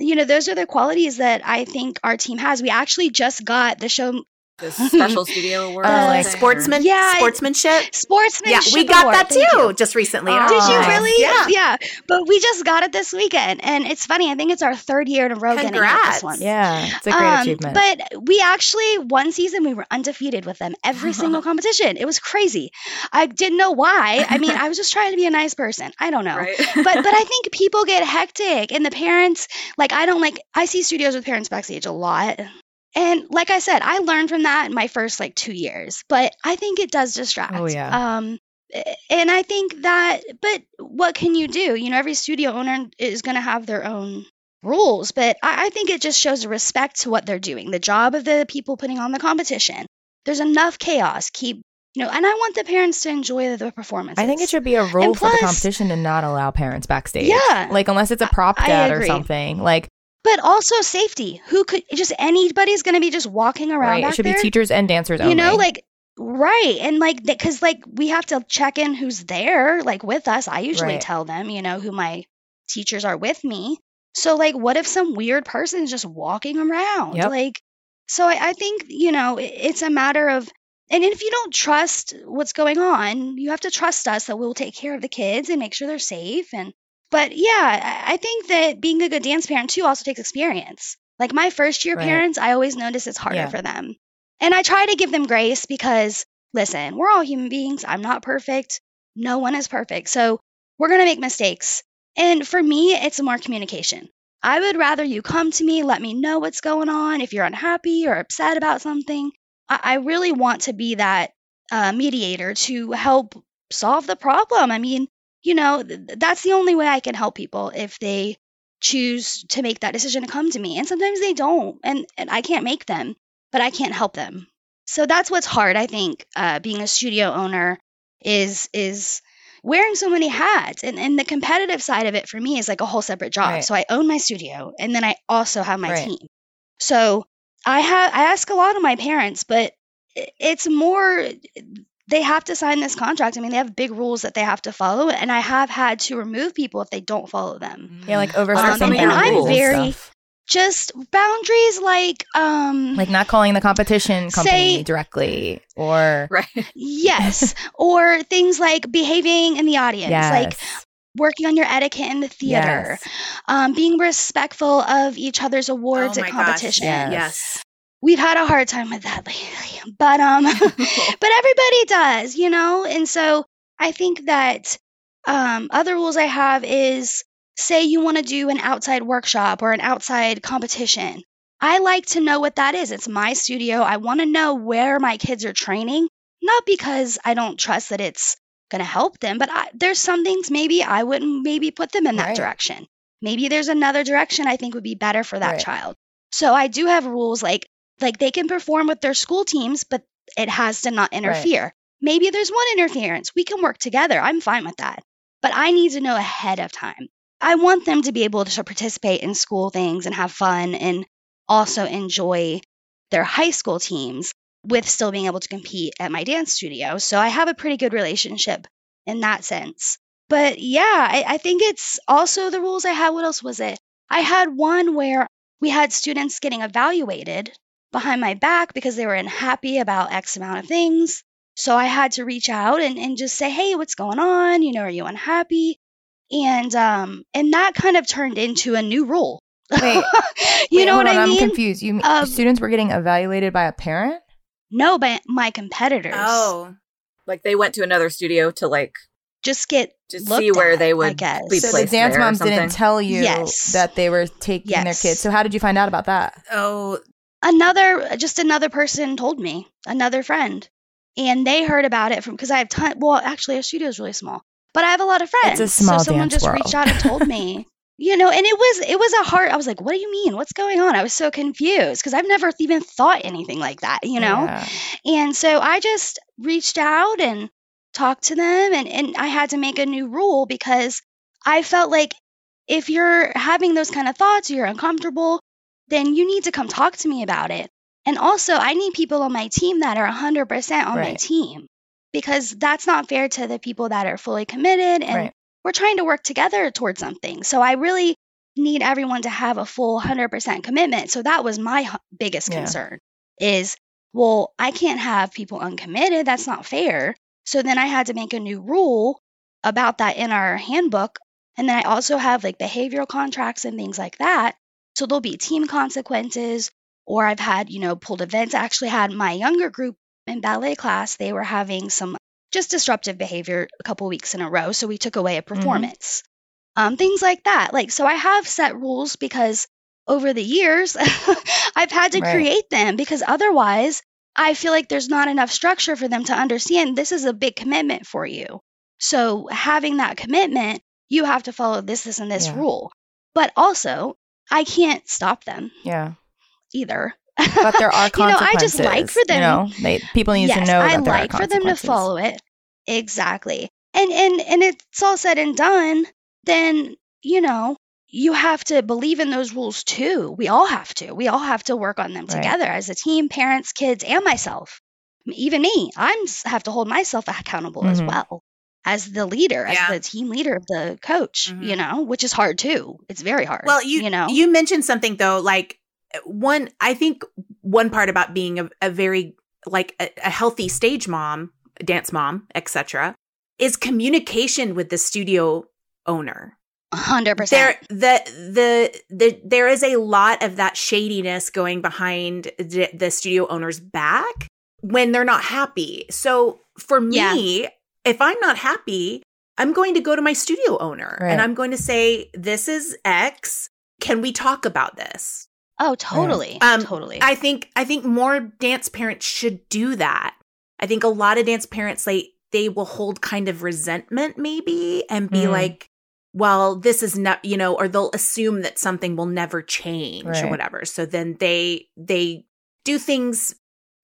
D: you know, those are the qualities that I think our team has. We actually just got the show
A: The special studio award.
C: Uh,
B: like
C: sportsman,
D: Yeah, I-
C: sportsmanship.
D: Sportsmanship.
C: Yeah, we got
D: Award.
C: that too just recently.
B: Oh,
D: Did you really?
C: Yeah.
D: Yeah. But we just got it this weekend. And it's funny. I think it's our third year in a row getting it this one.
B: Yeah, it's a great
D: Um,
B: achievement.
D: But we actually, one season, we were undefeated with them every single competition. It was crazy. I didn't know why. I mean, I was just trying to be a nice person. I don't know.
A: Right.
D: but but I think people get hectic and the parents like I don't like I see studios with parents backstage a lot. And like I said, I learned from that in my first like 2 years, but I think it does distract.
B: Oh, yeah.
D: Um and I think that but what can you do? You know, every studio owner is going to have their own rules, but I, I think it just shows respect to what they're doing, the job of the people putting on the competition. There's enough chaos. Keep you know, and I want the parents to enjoy the performance.
B: I think it should be a rule for the competition to not allow parents backstage.
D: Yeah.
B: Like unless it's a prop
D: I- I
B: dad or something. Like
D: But also safety. Who could just anybody's going to be just walking around
B: right, it should
D: there?
B: be teachers and dancers
D: you
B: only.
D: know, like right, and like because like we have to check in who's there, like with us. I usually
B: Right.
D: tell them, you know, who my teachers are with me. So like, what if some weird person is just walking around?
B: Yep.
D: Like, so I, I think you know it, it's a matter of. And if you don't trust what's going on, you have to trust us that we'll take care of the kids and make sure they're safe. And but yeah, I think that being a good dance parent too also takes experience. Like my first year
B: Right.
D: parents, I always notice it's harder
B: Yeah.
D: for them. And I try to give them grace because listen, we're all human beings. I'm not perfect. No one is perfect. So we're going to make mistakes. And for me, it's more communication. I would rather you come to me, let me know what's going on. If you're unhappy or upset about something, I, I really want to be that uh, mediator to help solve the problem. I mean, you know, th- th- that's the only way I can help people if they choose to make that decision to come to me. And sometimes they don't, and, and I can't make them, but I can't help them. So that's what's hard, I think, uh, being a studio owner is is wearing so many hats and, and the competitive side of it for me is like a whole separate job
B: Right.
D: so i own my studio and then i also have my
B: Right.
D: team so i have i ask a lot of my parents but it's more they have to sign this contract i mean they have big rules that they have to follow and i have had to remove people if they don't follow them
B: yeah, like
A: Um,
B: overstepping
A: some of your rules.
B: and I'm
D: very-
B: stuff.
D: just boundaries like um
B: like not calling the competition company
D: Say-
B: directly or
A: Right.
D: yes or things like behaving in the audience
B: yes.
D: like working on your etiquette in the theater
B: Yes.
D: um, being respectful of each other's awards
C: oh
D: at
C: my gosh.
D: competition.
B: Yes.
C: Yes.
D: We've had a hard time with that lately, but um, but everybody does, you know. And so I think that um, other rules I have is say you want to do an outside workshop or an outside competition. I like to know what that is. It's my studio. I want to know where my kids are training. Not because I don't trust that it's going to help them, but I, there's some things maybe I wouldn't maybe put them in that
B: Right.
D: direction. Maybe there's another direction I think would be better for that
B: Right.
D: child. So I do have rules like like they can perform with their school teams, but it has to not interfere. Maybe there's one interference. We can work together. I'm fine with that. But I need to know ahead of time. I want them to be able to participate in school things and have fun and also enjoy their high school teams with still being able to compete at my dance studio. So I have a pretty good relationship in that sense. But yeah, I, I think it's also the rules I had. What else was it? I had one where we had students getting evaluated behind my back because they were unhappy about X amount of things. So I had to reach out and, and just say, hey, what's going on? You know, are you unhappy? And um and that kind of turned into a new rule.
B: Wait,
D: you
B: Wait,
D: know what
B: on,
D: I mean?
B: I'm confused. You
D: Um,
B: students were getting evaluated by a parent?
D: No, but my competitors
C: Oh,
A: Like they went to another studio to like
D: just get
A: just see where
D: at,
A: they
D: I
A: would
D: guess.
A: be
B: So the
A: placed
B: dance
A: there or
B: moms didn't tell you
D: Yes.
B: that they were taking their kids. So how did you find out about that?
C: oh,
D: another just another person told me another friend and they heard about it from because i have ton well actually our studio is really small but i have a lot of friends
B: It's a small
D: so someone just reached out and told me you know and it was it was a hard i was like what do you mean? What's going on? I was so confused because i've never even thought anything like that you know?
B: Yeah.
D: and so I just reached out and talked to them, and, and I had to make a new rule because I felt like if you're having those kind of thoughts, you're uncomfortable, then you need to come talk to me about it. And also, I need people on my team that are 100% on my team because that's not fair to the people that are fully committed and
B: Right.
D: we're trying to work together towards something. So I really need everyone to have a full 100% commitment. So that was my biggest
B: Yeah.
D: concern is well, I can't have people uncommitted. That's not fair. So then I had to make a new rule about that in our handbook. And then I also have like behavioral contracts and things like that. So there'll be team consequences, or I've had, you know, pulled events. I actually had my younger group in ballet class, they were having some just disruptive behavior a couple weeks in a row. So we took away a performance. Um, things like that. Like, so I have set rules because over the years, I've had to
B: Right.
D: create them because otherwise, I feel like there's not enough structure for them to understand this is a big commitment for you. So, having that commitment, you have to follow this, this, and this
B: Yeah.
D: rule. But also, I can't stop them
B: Yeah.
D: either.
B: But there are
D: You know, I just like for them-
B: You know, they, people need
D: yes,
B: to know
D: I
B: that there
D: like for them to follow it. Exactly. And and and it's all said and done, then, you know, you have to believe in those rules too. We all have to. We all have to work on them
B: Right.
D: together as a team, parents, kids, and myself. Even me, I'm have to hold myself accountable as
B: Mhm.
D: well as the leader, as
C: Yeah.
D: the team leader of the coach, you
C: Mhm.
D: know, which is hard too. It's very hard.
C: Well, you
D: you know.
C: you mentioned something though, like one. I think one part about being a, a very like a, a healthy stage mom, dance mom, etc., is communication with the studio owner.
D: 100%.
C: There, the, the the there is a lot of that shadiness going behind the, the studio owner's back when they're not happy. So for me, if I'm not happy, I'm going to go to my studio owner
B: Right.
C: and I'm going to say, "This is X. Can we talk about this?"
D: oh, totally.
C: Um,
D: totally.
C: I think I think more dance parents should do that. I think a lot of dance parents like they will hold kind of resentment maybe and be
B: Mhm.
C: like, well, this is not, you know, or they'll assume that something will never change or whatever. So then they they do things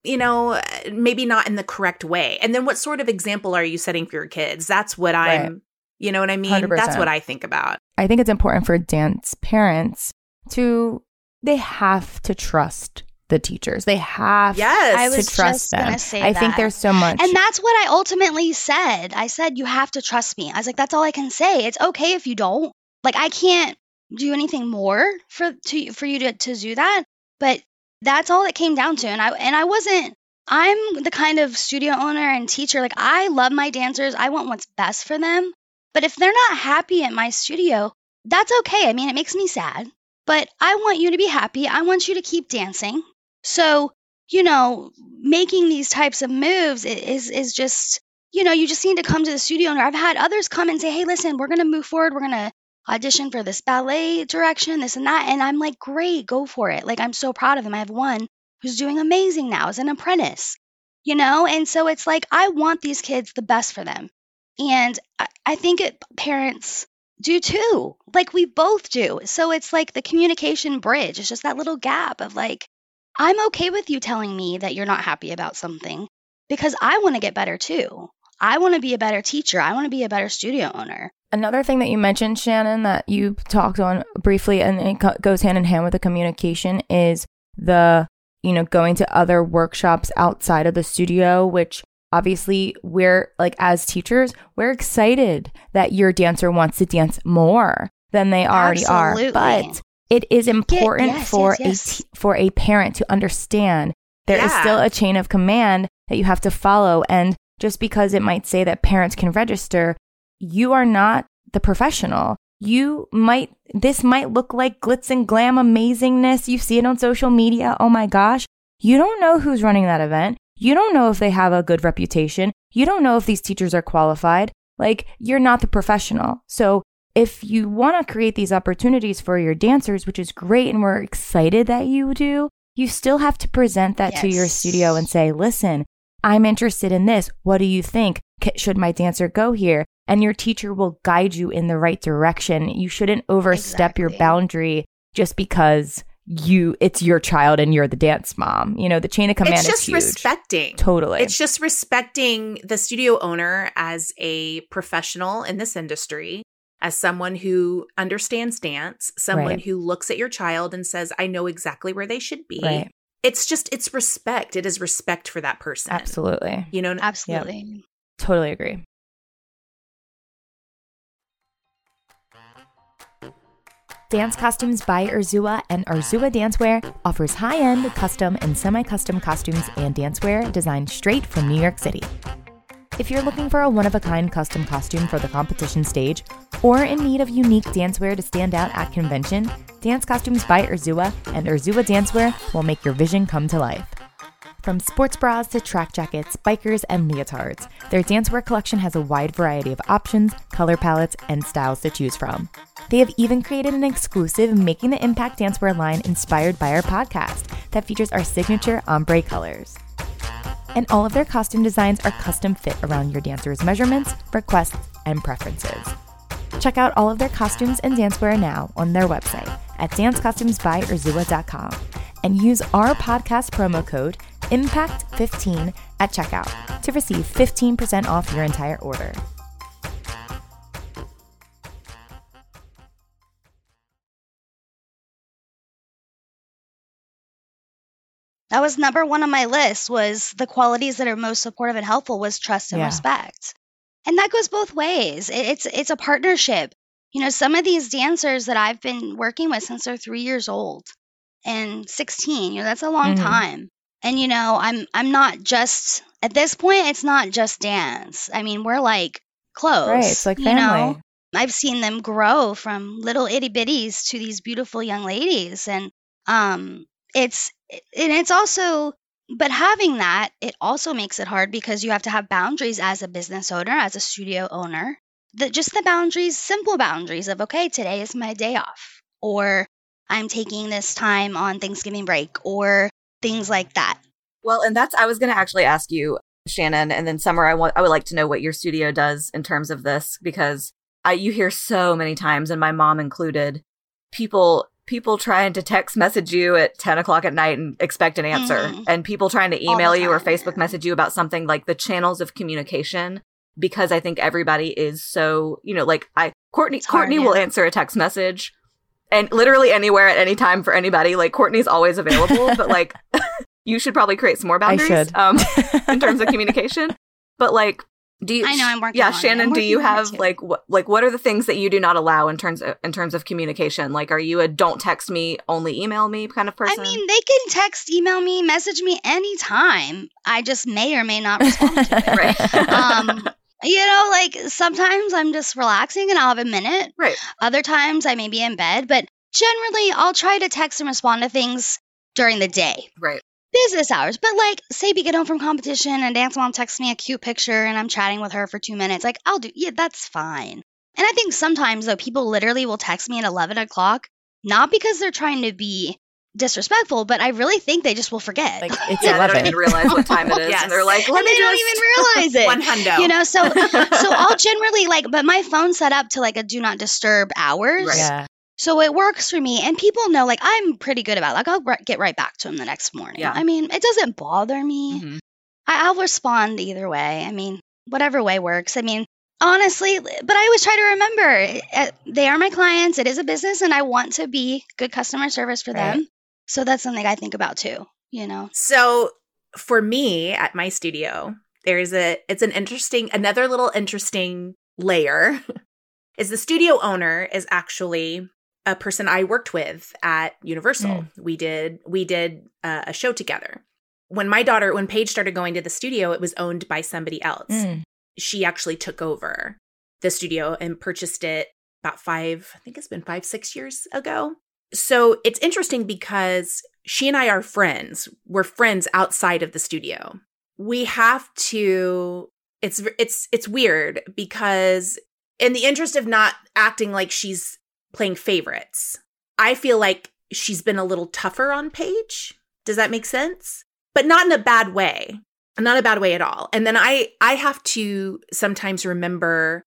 C: you know, maybe not in the correct way. And then what sort of example are you setting for your kids? That's what I'm,
B: Right.
C: you know what I mean?
B: 100%.
C: That's what I think about.
B: I think it's important for dance parents to they have to trust the teachers. They have
C: Yes.
D: I
B: to
D: was
B: trust
D: just
B: them.
D: gonna say
B: I think there's so much
D: And that's what I ultimately said. I said, you have to trust me. I was like, that's all I can say. It's okay if you don't. Like, I can't do anything more for to for you to, to do that. But that's all it came down to. And I and I wasn't I'm the kind of studio owner and teacher, like I love my dancers. I want what's best for them. But if they're not happy at my studio, that's okay. I mean, it makes me sad. But I want you to be happy. I want you to keep dancing. So you know, making these types of moves is is just, you know, you just need to come to the studio. And I've had others come and say, "Hey, listen, we're gonna move forward. We're gonna audition for this ballet direction, this and that." And I'm like, "Great, go for it!" Like I'm so proud of them. I have one who's doing amazing now as an apprentice. you know? And so it's like, I want these kids the best for them. And I, I think it, parents do too. Like we both do. So it's like the communication bridge. It's just that little gap of like, I'm okay with you telling me that you're not happy about something because I want to get better too. I want to be a better teacher. I want to be a better studio owner.
B: Another thing that you mentioned, Shannon, that you talked on briefly, and it co- goes hand in hand with the communication, is the you know going to other workshops outside of the studio, which obviously we're like as teachers, we're excited that your dancer wants to dance more than they already
D: Absolutely.
B: are, but it is important
D: yes,
B: for
D: yes, yes.
B: a t- for a parent to understand there is
C: Yeah.
B: still a chain of command that you have to follow and just because it might say that parents can register you are not the professional. You might this might look like glitz and glam amazingness. You see it on social media. Oh my gosh. You don't know who's running that event. You don't know if they have a good reputation. You don't know if these teachers are qualified. Like you're not the professional. So if you want to create these opportunities for your dancers, which is great and we're excited that you do, you still have to present that to your studio and say, listen, I'm interested in this. What do you think? Should my dancer go here? And your teacher will guide you in the right direction. You shouldn't overstep your boundary just because you it's your child and you're the dance mom. You know, the chain of command
C: it's
B: is
C: just
B: huge.
C: respecting.
B: Totally.
C: It's just respecting the studio owner as a professional in this industry, as someone who understands dance, someone
B: Right.
C: who looks at your child and says, I know exactly where they should be.
B: right.
C: It's just, it's respect. It is respect for that person.
B: Absolutely.
C: You know,
D: Absolutely.
B: Totally agree. Dance Costumes by Urzua and Urzua Dancewear offers high end, custom, and semi custom costumes and dancewear designed straight from New York City. If you're looking for a one of a kind custom costume for the competition stage, or in need of unique dancewear to stand out at convention, Dance Costumes by Urzua and Urzua Dancewear will make your vision come to life. From sports bras to track jackets, bikers, and leotards, their dancewear collection has a wide variety of options, color palettes, and styles to choose from. They have even created an exclusive Making the Impact dancewear line inspired by our podcast that features our signature ombre colors. And all of their costume designs are custom fit around your dancer's measurements, requests, and preferences. Check out all of their costumes and dancewear now on their website at dancecostumesbyurzua.com and use our podcast promo code IMPACT15 at checkout to receive 15% off your entire order.
D: That was number one on my list was the qualities that are most supportive and helpful was trust and
B: Yeah.
D: respect. And that goes both ways. It's it's a partnership. You know, some of these dancers that I've been working with since they're 3 years old and 16, you know, that's a long
B: Mhm.
D: time. And you know, I'm I'm not just at this point it's not just dance. I mean, we're like close.
B: Right, it's like family.
D: you know? I've seen them grow from little itty bitties to these beautiful young ladies, and um, it's and it's also, but having that, it also makes it hard because you have to have boundaries as a business owner, as a studio owner. That just the boundaries, simple boundaries of okay, today is my day off, or I'm taking this time on Thanksgiving break, or things like that.
A: Well, and that's I was going to actually ask you, Shannon, and then Summer. I want I would like to know what your studio does in terms of this because I you hear so many times, and my mom included, people people trying to text message you at ten o'clock at night and expect an answer,
D: Mhm.
A: and people trying to email you or Facebook message you about something like the channels of communication. Because I think everybody is so you know like I Courtney
D: It's hard,
A: Courtney will
D: yeah.
A: answer a text message. And literally anywhere at any time for anybody, like Courtney's always available, but like you should probably create some more
B: I
A: boundaries
B: should.
A: um in terms of communication. But like do you
D: I know, I'm working
A: yeah
D: on
A: shannon
D: I'm
A: do you
D: working on it
A: have like what like what are the things that you do not allow in terms of in terms of communication? Like are you a don't text me only email me kind of person?
D: I mean, they can text, email me, message me anytime. I just may or may not respond to it.
A: right.
D: Um, you know, like sometimes I'm just relaxing and I'll have a minute.
A: right
D: Other times I may be in bed, but generally I'll try to text and respond to things during the day,
A: right
D: business hours. But like, say we get home from competition and dance mom texts me a cute picture and I'm chatting with her for two minutes, like I'll do, yeah, that's fine. And I think sometimes though, people literally will text me at 11 o'clock, not because they're trying to be disrespectful, but I really think they just will forget.
B: Like it's
A: Yeah, they don't even realize what time it is,
C: Yes.
A: and they're like, "Let
D: and
A: me
D: they don't even realize it.
C: One hundo.
D: You know, so so I'll generally like, but my phone's set up to like a do not disturb hours.
A: Right.
B: Yeah.
D: So it works for me, and people know like I'm pretty good about it. like I'll ri- get right back to them the next morning.
A: Yeah.
D: I mean, it doesn't bother me.
A: Mhm.
D: I, I'll respond either way. I mean, whatever way works. I mean, honestly, but I always try to remember uh, they are my clients. It is a business, and I want to be good customer service for
B: Right.
D: them. So that's something I think about too. You know,
C: So for me at my studio, there's a it's an interesting another little interesting layer is the studio owner is actually a person I worked with at Universal.
B: Mm.
C: We did we did uh, a show together. When my daughter when Paige started going to the studio, it was owned by somebody else.
B: Mm.
C: She actually took over the studio and purchased it about 5 I think it's been 5 6 years ago. So it's interesting because she and I are friends. We're friends outside of the studio. We have to it's it's it's weird because in the interest of not acting like she's playing favorites, I feel like she's been a little tougher on Paige. Does that make sense? But not in a bad way. Not a bad way at all. And then I I have to sometimes remember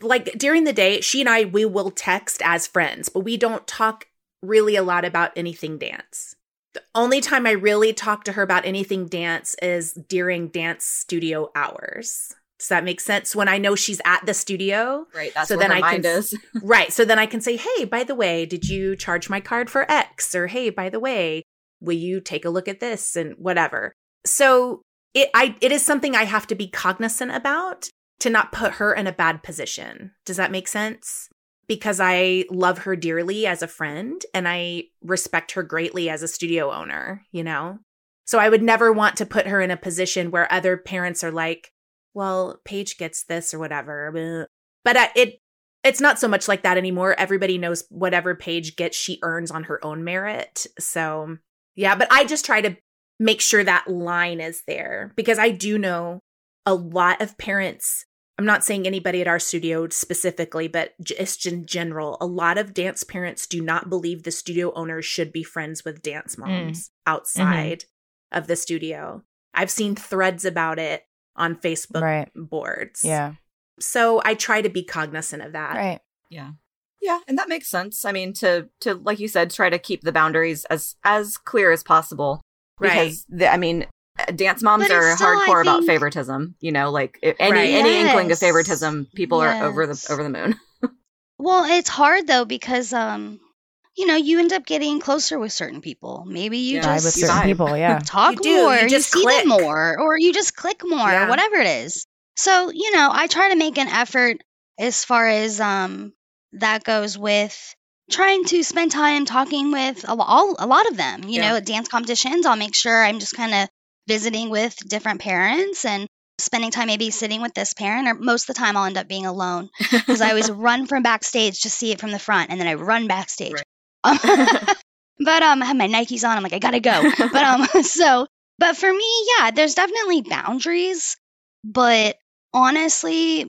C: like during the day, she and I we will text as friends, but we don't talk really a lot about anything dance. The only time I really talk to her about anything dance is during dance studio hours. Does that make sense? When I know she's at the studio.
A: Right. That's
C: So then I
A: mind
C: can-
A: is.
C: Right. So then I can say, hey, by the way, did you charge my card for X? Or hey, by the way, will you take a look at this and whatever. So it I it is something I have to be cognizant about to not put her in a bad position. Does that make sense? Because I love her dearly as a friend and I respect her greatly as a studio owner, you know? So I would never want to put her in a position where other parents are like, well, Paige gets this or whatever. But uh, it it's not so much like that anymore. Everybody knows whatever Paige gets, she earns on her own merit. So, yeah, but I just try to make sure that line is there because I do know a lot of parents. I'm not saying anybody at our studio specifically, but just in general, a lot of dance parents do not believe the studio owners should be friends with dance mm. moms mm-hmm. outside of the studio. I've seen threads about it on Facebook
B: Right.
C: boards.
B: Yeah.
C: So I try to be cognizant of that.
B: Right.
A: Yeah. Yeah, and that makes sense. I mean, to to like you said, try to keep the boundaries as as clear as possible
C: Right.
A: because the, I mean, dance moms are
D: still, I
A: hardcore about favoritism. You know, like any
C: Right.
A: any inkling of favoritism, people are over the over the moon.
D: Well, it's hard though because um, you know, you end up getting closer with certain people. Maybe you
A: Yeah.
B: Vibe
D: just
B: with certain
A: vibe.
B: people. Yeah.
D: Talk
C: do, you
D: more, you,
C: just
D: see
C: click.
D: them more, or you just click more,
C: Yeah.
D: whatever it is. So, you know, I try to make an effort as far as um that goes with trying to spend time talking with a, lo- all, a lot of them. You
A: Yeah.
D: know, at dance competitions, I'll make sure I'm just kind of visiting with different parents and spending time maybe sitting with this parent, or most of the time I'll end up being alone because I always run from backstage to see it from the front, and then I run backstage. Um, but um, I have my Nikes on. I'm like, I gotta go. But um, so, but for me, yeah, there's definitely boundaries. But honestly,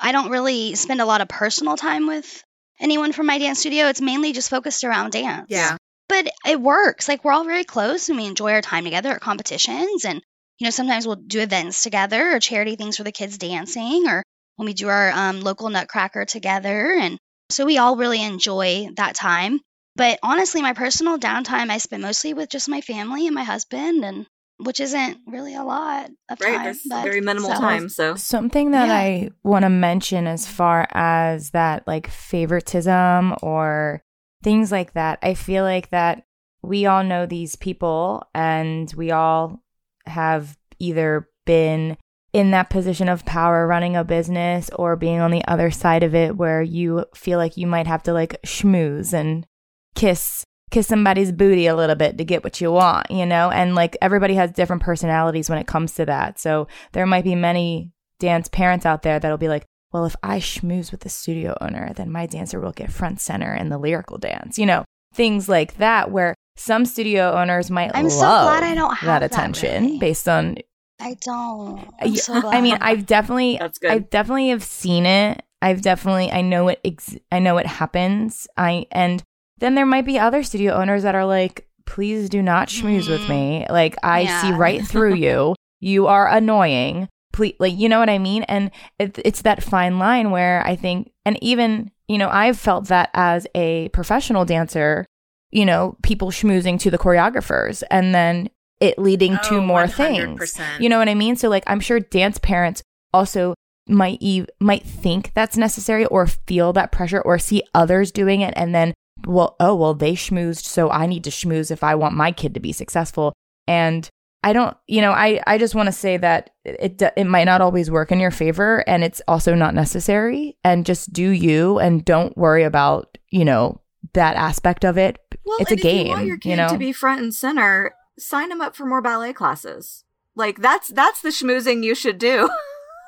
D: I don't really spend a lot of personal time with anyone from my dance studio. It's mainly just focused around dance.
C: Yeah.
D: But it works. Like we're all very close, and we enjoy our time together at competitions, and you know, sometimes we'll do events together or charity things for the kids dancing, or when we do our um, local Nutcracker together. And so we all really enjoy that time. But honestly, my personal downtime I spend mostly with just my family and my husband, and which isn't really a lot of
A: right?
D: time.
A: There's
D: but-
A: very minimal
D: so-
A: time, so
B: Something that
D: Yeah.
B: I want to mention as far as that like favoritism or things like that. I feel like that we all know these people and we all have either been in that position of power running a business or being on the other side of it where you feel like you might have to like schmooze and kiss kiss somebody's booty a little bit to get what you want, you know? And like everybody has different personalities when it comes to that. So there might be many dance parents out there that'll be like, well, if I schmooze with the studio owner, then my dancer will get front center in the lyrical dance, you know? Things like that where some studio owners might
D: I'm so
B: love
D: glad I don't have
B: that
D: that,
B: attention
D: really.
B: based on
D: I don't. I'm
B: yeah,
D: so glad.
B: I mean, I've definitely,
A: That's good.
B: I definitely have seen it. I've definitely, I know it. Ex- I know it happens. I and then there might be other studio owners that are like please do not schmooze with
D: Mhm.
B: me. Like I see right through you. You are annoying. Please, like you know what I mean? And it, it's that fine line where I think, and even you know, I've felt that as a professional dancer, you know, people schmoozing to the choreographers, and then it leading to
C: Oh,
B: more things.
C: 100%.
B: You know what I mean? So like, I'm sure dance parents also might ev- might think that's necessary or feel that pressure or see others doing it and then well oh well they schmoozed so I need to schmooze if I want my kid to be successful and I don't you know I I just want to say that it it might not always work in your favor and it's also not necessary and just do you and don't worry about you know that aspect of it
A: Well,
B: it's a
A: and if you want
B: game,
A: your
B: you know?
A: to be front and center. Sign them up for more ballet classes. Like that's that's the schmoozing you should do.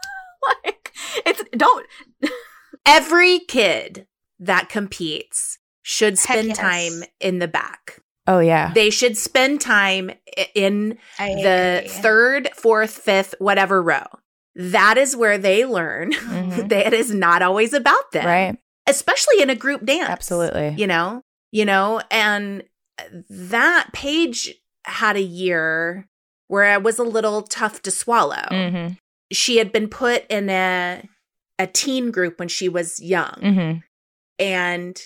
A: like it's don't
C: Every kid that competes should spend
D: yes.
C: time in the back.
B: Oh yeah
C: They should spend time in
D: I
C: the
D: agree.
C: third, fourth, fifth, whatever row. That is where they learn
B: Mhm.
C: that it is not always about them.
B: right
C: Especially in a group dance.
B: absolutely
C: You know? You know, and that Paige had a year where it was a little tough to swallow.
B: mhm
C: She had been put in a a teen group when she was young
B: mhm
C: and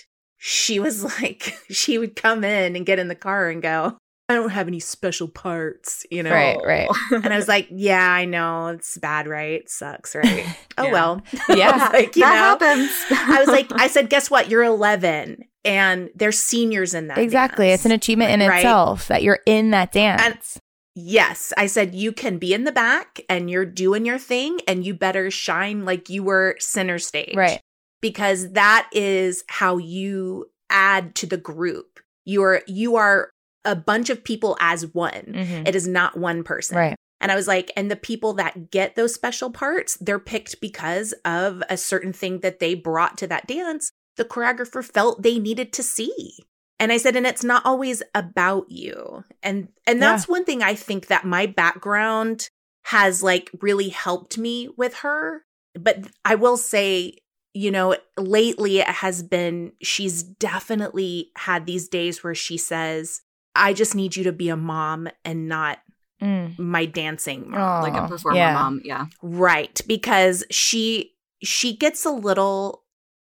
C: she was like she would come in and get in the car and go i don't have any special parts you know
B: Right, right.
C: and i was like yeah i know it's bad right sucks right oh
A: Yeah.
C: well
B: Yeah.
C: I was like, you
A: that
C: know
A: happens.
C: i was like i said guess what you're 11 and there's seniors in that
B: Exactly.
C: dance.
B: It's an achievement in
C: Right.
B: itself that you're in that dance.
C: Yes, I said you can be in the back and you're doing your thing and you better shine like you were center stage.
B: right.
C: Because that is how you add to the group. You are you are a bunch of people as one.
B: Mhm.
C: It is not one person.
B: Right.
C: And I was like, and the people that get those special parts, they're picked because of a certain thing that they brought to that dance. The choreographer felt they needed to see. And I said, and it's not always about you. And and that's one thing I think that my background has like really helped me with her. But I will say, you know, lately it has been she's definitely had these days where she says, I just need you to be a mom and not
B: Mm.
C: my dancing mom.
B: Aw,
A: like a performer
B: yeah.
A: mom. Yeah.
C: Right, because she she gets a little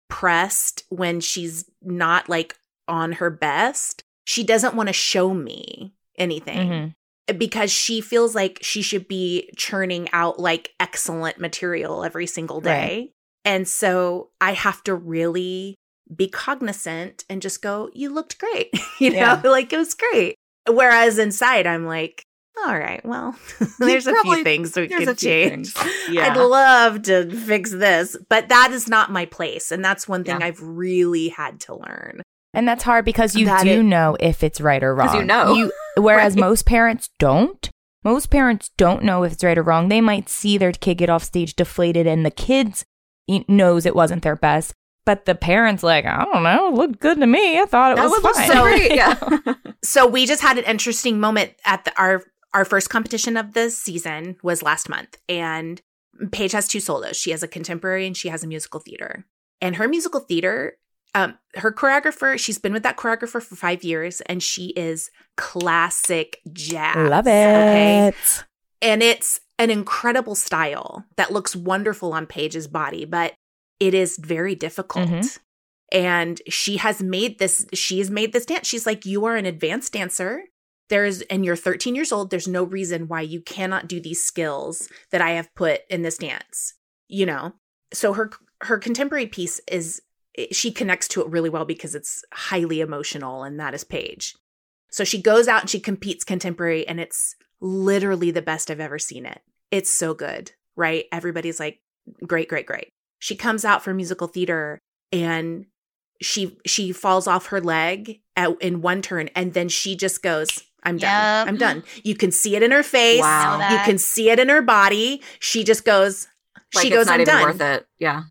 C: pressed when she's not like on her best. She doesn't want to show me anything
B: Mhm.
C: because she feels like she should be churning out like excellent material every single day. And so I have to really be cognizant and just go, you looked great. you know,
B: Yeah.
C: like it was great. Whereas inside I'm like, all right, well, there's a
A: probably-
C: few things we
A: there's
C: could change.
A: Yeah.
C: I'd love to fix this, but that is not my place. And that's one thing
A: Yeah.
C: I've really had to learn.
B: And that's hard because you
C: That
B: do
C: it-
B: know if it's right or wrong.
A: you know.
B: You, whereas
A: Right.
B: most parents don't. Most parents don't know if it's right or wrong. They might see their kid get off stage deflated and the kids knows it wasn't their best. But the parents like, I don't know, it looked good to me. I thought it
A: that
B: was
A: was
B: fine.
A: so great. Yeah.
C: So we just had an interesting moment at the, our our first competition of the season was last month, and Paige has two solos. She has a contemporary and she has a musical theater. And her musical theater, um, her choreographer, she's been with that choreographer for five years, and she is classic jazz.
B: Love it.
C: Okay? and it's an incredible style that looks wonderful on Paige's body, but it is very difficult.
B: Mhm.
C: And she has made this, she has made this dance. She's like, you are an advanced dancer. There's, and you're 13 years old. There's no reason why you cannot do these skills that I have put in this dance, you know? So her, her contemporary piece is, she connects to it really well because it's highly emotional, and that is Paige. So she goes out and she competes contemporary, and it's literally the best I've ever seen it. It's so good, right? Everybody's like, great, great, great. She comes out for musical theater and she she falls off her leg at, in one turn, and then she just goes, "I'm done.
D: Yep.
C: I'm done." You can see it in her face.
A: Wow.
C: You can see it in her body. She just goes.
A: Like,
C: she
A: it's
C: goes,
A: not
C: "I'm
A: even
C: done."
A: worth it. Yeah.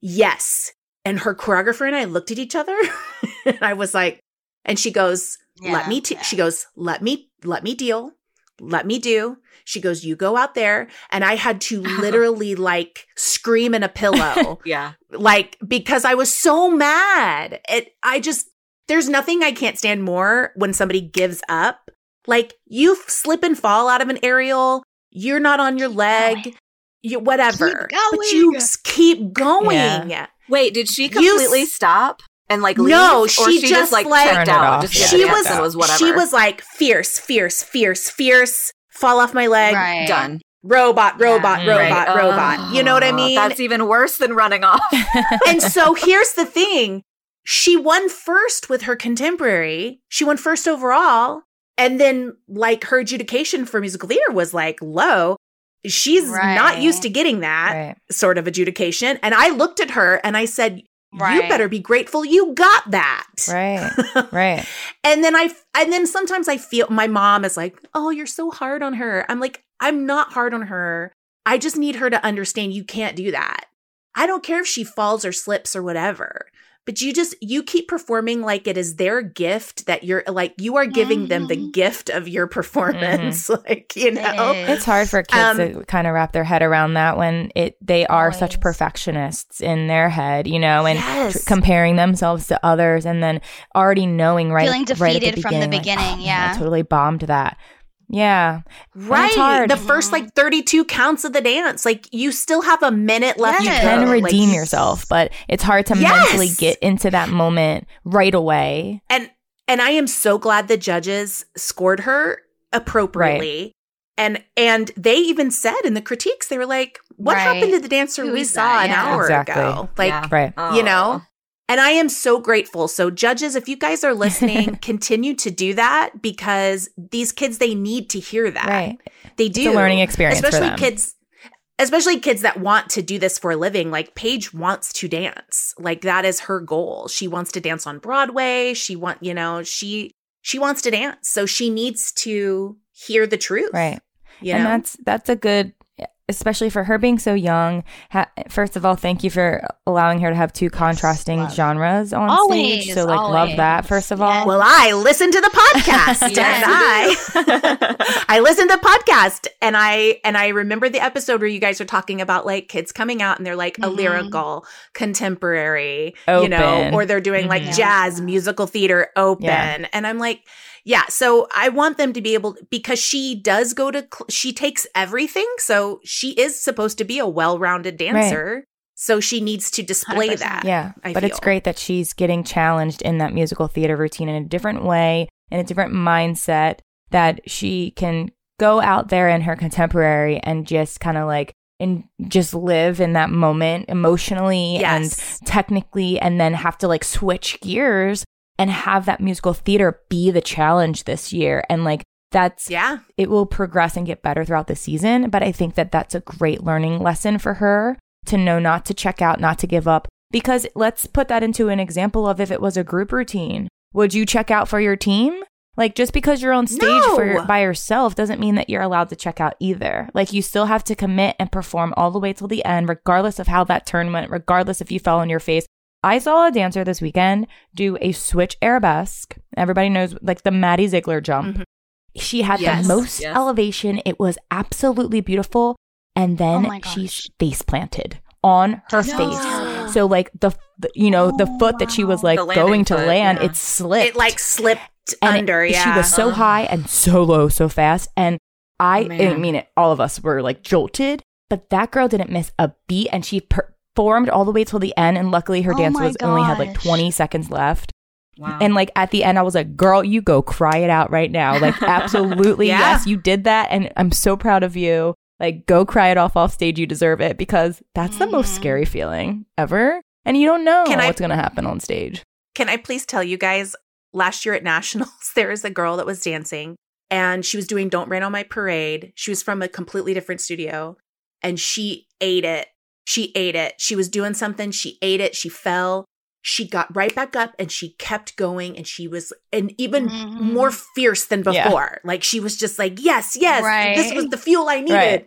C: Yes. And her choreographer and I looked at each other and I was like, and she goes, let me, t-.
D: yeah.
C: she goes, let me, let me deal. Let me do. She goes, you go out there. And I had to literally like scream in a pillow,
A: Yeah.
C: like, because I was so mad. It, I just, there's nothing I can't stand more when somebody gives up. Like you slip and fall out of an aerial, you're not on your leg, you whatever.
D: Keep
C: But you keep going.
B: Yeah.
A: Wait, did she
C: You
A: completely
C: s-
A: stop and like leave?
C: No,
A: or
C: she
A: she
C: just,
A: like,
C: like-
A: checked out. Just
B: Yeah,
A: she
C: she
A: was
C: was
A: and was whatever.
C: she was like fierce, fierce, fierce, fierce, fall off my leg,
D: Right.
A: done.
C: robot, robot,
B: Yeah.
C: robot,
A: Right.
C: robot. You know what I
A: Oh,
C: mean?
A: That's even worse than running off.
C: and so here's the thing she won first with her contemporary she won first overall and then like her adjudication for musical theater was like low she's not used to getting that
B: Right.
C: sort of adjudication and i looked at her and i said you better be grateful you got that.
B: Right. Right.
C: and then i and then sometimes i feel my mom is like oh you're so hard on her. I'm like i'm not hard on her. I just need her to understand you can't do that. I don't care if she falls or slips or whatever but you just you keep performing like it is their gift that you're like you are giving them the
D: Mhm.
C: gift of your performance like you know
B: It's hard for kids
C: Um,
B: to kind of wrap their head around that when it they are such perfectionists in their head, you know, and
C: Yes.
B: tr- comparing themselves to others, and then already knowing right,
D: Feeling
B: right at the
D: defeated from the
B: beginning, like,
D: beginning,
B: "Oh, man,
D: yeah."
B: I totally bombed that. Yeah,
C: right the first like 32 counts of the dance like you still have a minute left
D: You
B: you can
C: go. Like,
B: redeem yourself, but it's hard to
C: Yes!
B: mentally get into that moment right away.
C: and and I am so glad the judges scored her appropriately. And and they even said in the critiques, they were like, "What
D: Right.
C: happened to the dancer
D: Who
C: we saw
D: that?
C: an
D: Yeah.
C: hour
B: Exactly.
C: ago?" Like,
A: Yeah.
B: Right. Oh.
C: you know. And I am so grateful. So judges, if you guys are listening, continue to do that because these kids they need to hear that.
B: Right.
C: They
B: It's
C: do.
B: a learning experience
C: especially kids especially kids that want to do this for a living like paige wants to dance like that is her goal she wants to dance on broadway she want you know she she wants to dance so she needs to hear the truth
B: Right.
C: you
B: and
C: know
B: that's that's a good especially for her being so young ha- first of all thank you for allowing her to have two contrasting
D: love.
B: genres on
D: Always,
B: stage so like love that first of all
D: Yes.
C: well i listened to the podcast
D: Yes,
C: and i i listened to the podcast and i and i remember the episode where you guys are talking about like kids coming out and they're like a
D: Mhm.
C: lyrical contemporary you know or they're doing like
B: Mhm.
C: jazz musical theater open
B: Yeah.
C: and i'm like yeah so i want them to be able because she does go to cl- she takes everything so she is supposed to be a well-rounded dancer so she needs to display
D: 100%.
C: that
B: yeah
C: I
B: but it's great that she's getting challenged in that musical theater routine in a different way in a different mindset that she can go out there in her contemporary and just kind of like and just live in that moment emotionally and technically and then have to like switch gears and have that musical theater be the challenge this year. And like that's
C: yeah.
B: it will progress and get better throughout the season. But i think that that's a great learning lesson for her to know not to check out not to give up. Because let's put that into an example of if it was a group routine. Would you check out for your team? Like just because you're on stage for your, by yourself doesn't mean that you're allowed to check out either. Like you still have to commit and perform all the way till the end regardless of how that turn went regardless if you fell on your face I saw a dancer this weekend do a switch arabesque. Everybody knows like the Maddie Ziegler jump.
C: Mhm.
B: She had
C: Yes,
B: the most
A: yes.
B: elevation. It was absolutely beautiful. And
D: Oh
B: then
D: my
B: she face planted on her
A: No.
B: face. So like the, the you know the
D: Oh,
B: foot that she was like going to
A: foot,
B: land,
A: yeah.
B: it slipped.
C: it like slipped
B: And it-
C: under yeah
B: She was so
A: Uh-huh.
B: high and so low so fast. And I, I
A: Man.
B: mean, it, all of us were like jolted, but that girl didn't miss a beat and she performed all the way till the end. And luckily her
D: Oh
B: dance was only had like 20 seconds left.
A: Wow.
B: And like at the end, I was like, girl, you go cry it out right now. Like, absolutely.
C: Yeah.
B: Yes, you did that. And I'm so proud of you. Like, go cry it off off stage. You deserve it because that's the most
D: Mhm.
B: scary feeling ever. And you don't know
C: Can
B: what's going to happen on stage.
C: Can I please tell you guys, last year at Nationals, there was a girl that was dancing and she was doing Don't Rain on My Parade. She was from a completely different studio and she ate it. She ate it. She was doing something. She ate it. She fell. She got right back up and she kept going and she was and even
D: Mhm.
C: more fierce than
B: Yeah.
C: before. Like she was just like, yes, yes, this was the fuel I needed.
B: Right.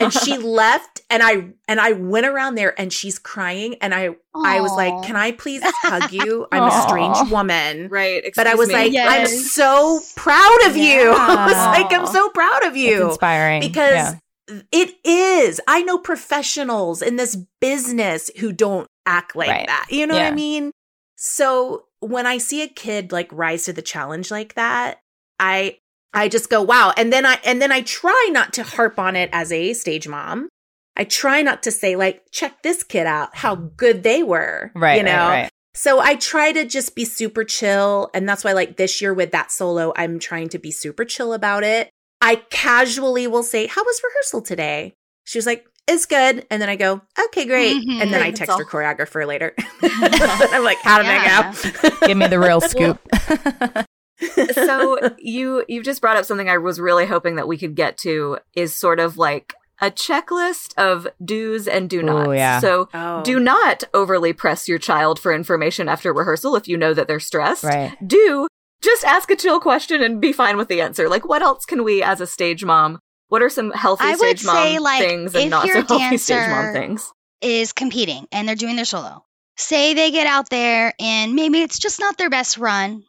C: And she left and I and I went around there and she's crying and I I was like, "Can I please hug you? I'm a strange woman."
A: right.
C: But I was
A: me.
C: like, "I'm so proud of you." I was like, "I'm so proud of
B: It's
C: you."
B: inspiring.
C: Because
B: Yeah.
C: It is. I know professionals in this business who don't act like
B: Right.
C: that. You know what I mean? So when I see a kid like rise to the challenge like that, I I just go, wow. And then I and then I try not to harp on it as a stage mom. I try not to say like, check this kid out, how good they were.
B: Right.
C: You know?
B: Right, right.
C: So I try to just be super chill. And that's why, like, this year with that solo, I'm trying to be super chill about it. I casually will say, How was rehearsal today? She was like, It's good. And then I go, Okay, great.
D: Mhm.
C: And then I text
A: all.
C: her choreographer later. I'm like, How did
D: Yeah.
C: I go?
B: Give me the real scoop.
A: so you you've just brought up something I was really hoping that we could get to is sort of like a checklist of do's and do
B: Ooh,
A: nots.
B: yeah.
A: So
C: Oh.
A: do not overly press your child for information after rehearsal if you know that they're stressed.
B: right.
A: Do just ask a chill question and be fine with the answer. Like what else can we as a stage mom? What are some healthy
D: I
A: stage mom
D: say, like,
A: things and not so healthy stage mom things?
D: is competing and they're doing their solo. Say they get out there and maybe it's just not their best run,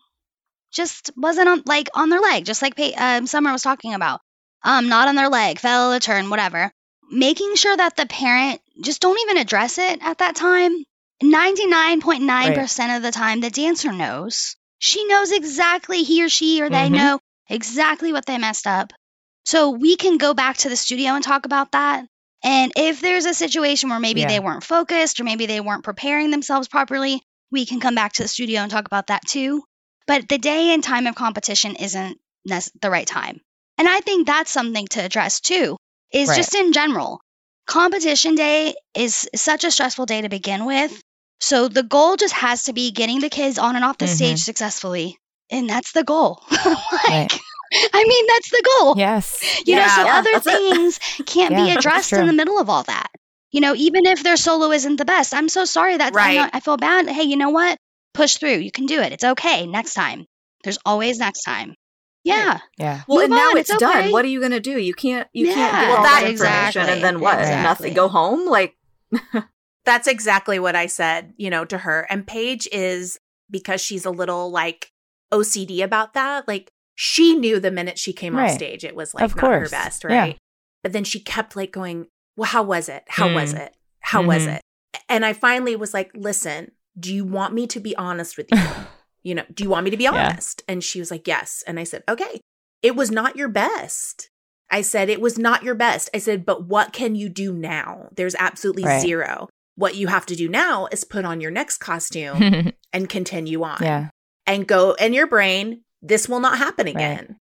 D: just wasn't on like on their leg, just like um, Summer was talking about. Um, not on their leg, fell a turn, whatever. Making sure that the parent just don't even address it at that time. Ninety nine point nine percent of the time, the dancer knows. She knows exactly he or she or they
B: Mhm.
D: know exactly what they messed up. So we can go back to the studio and talk about that. And if there's a situation where maybe
B: Yeah.
D: they weren't focused or maybe they weren't preparing themselves properly, we can come back to the studio and talk about that too. But the day and time of competition isn't the right time. And I think that's something to address too, is
B: Right.
D: just in general. Competition day is such a stressful day to begin with. So the goal just has to be getting the kids on and off the
B: Mhm.
D: stage successfully. And that's the goal. like,
B: Right.
D: I mean, that's the goal.
B: Yes.
D: You know, so
A: Yeah,
D: other
A: that's it.
D: things can't
B: Yeah,
D: be addressed in the middle of all that. You know, even if their solo isn't the best, I'm so sorry that I,
C: Right.
D: know- I feel bad. Hey, you know what? Push through. You can do it. It's okay. Next time. There's always next time. Yeah.
B: Yeah.
A: Well,
D: Move
A: and now
D: on,
A: it's,
D: it's
A: done. What are you going to do? You can't. You can't
D: Yeah,
A: get all
C: that-
A: that information, and then what?
D: exactly.
A: Nothing. Go home. Like
C: That's exactly what I said, you know, to her. And Paige is because she's a little like OCD about that. Like she knew the minute she came
B: Right.
C: off stage, it was like
B: Of
C: not her
B: course.
C: best,
B: Yeah.
C: right? But then she kept like going, "Well, how was it? How was
B: Mm.
C: it? How was
B: Mhm.
C: it?" And I finally was like, "Listen, do you want me to be honest with you? you know, do you want me to be
B: Yeah.
C: honest?" And she was like, "Yes." And I said, "Okay, it was not your best." I said, it was not your best. I said, but what can you do now? There's absolutely
B: Right.
C: zero. What you have to do now is put on your next costume and continue on
B: yeah.
C: and go in your brain, this will not happen again.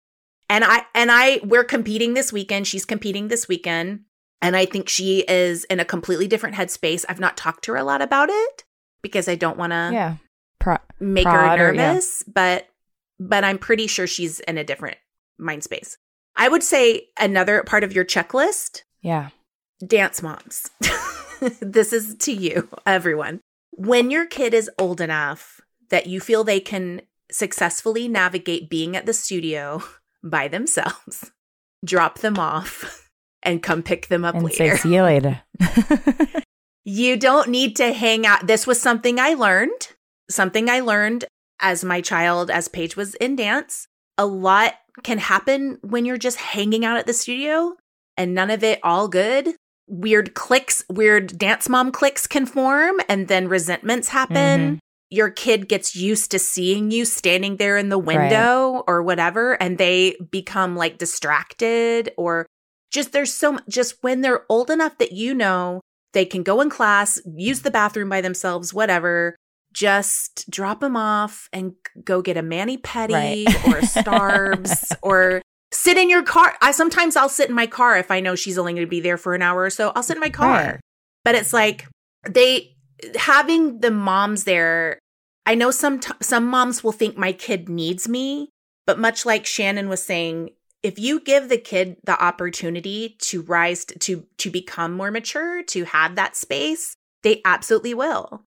C: And I, and I, we're competing this weekend. She's competing this weekend. And I think she is in a completely different headspace. I've not talked to her a lot about it because I don't want to
B: Yeah. Pro-
C: make her
B: or- yeah.
C: nervous, but but I'm pretty sure she's in a different mind space. I would say another part of your checklist,
B: yeah.
C: dance moms. this is to you, everyone. When your kid is old enough that you feel they can successfully navigate being at the studio by themselves, drop them off and come pick them up
B: And
C: later.
B: say, see you later.
C: You don't need to hang out. This was something I learned, something I learned as my child, as Paige was in dance. A lot can happen when you're just hanging out at the studio and none of it all good. Weird clicks, weird dance mom clicks can form and then resentments happen.
B: Mhm.
C: Your kid gets used to seeing you standing there in the window or whatever, and they become like distracted or just there's so much, just when they're old enough that you know they can go in class, use the bathroom by themselves, whatever. Just drop them off and go get a mani pedi
B: Right.
C: or a Starbs or sit in your car. I sometimes I'll sit in my car if I know she's only going to be there for an hour or so. I'll sit in my car.
B: Right.
C: But it's like they having the moms there. I know some t- some moms will think my kid needs me, but much like Shannon was saying, if you give the kid the opportunity to rise to to become more mature, to have that space, they absolutely will.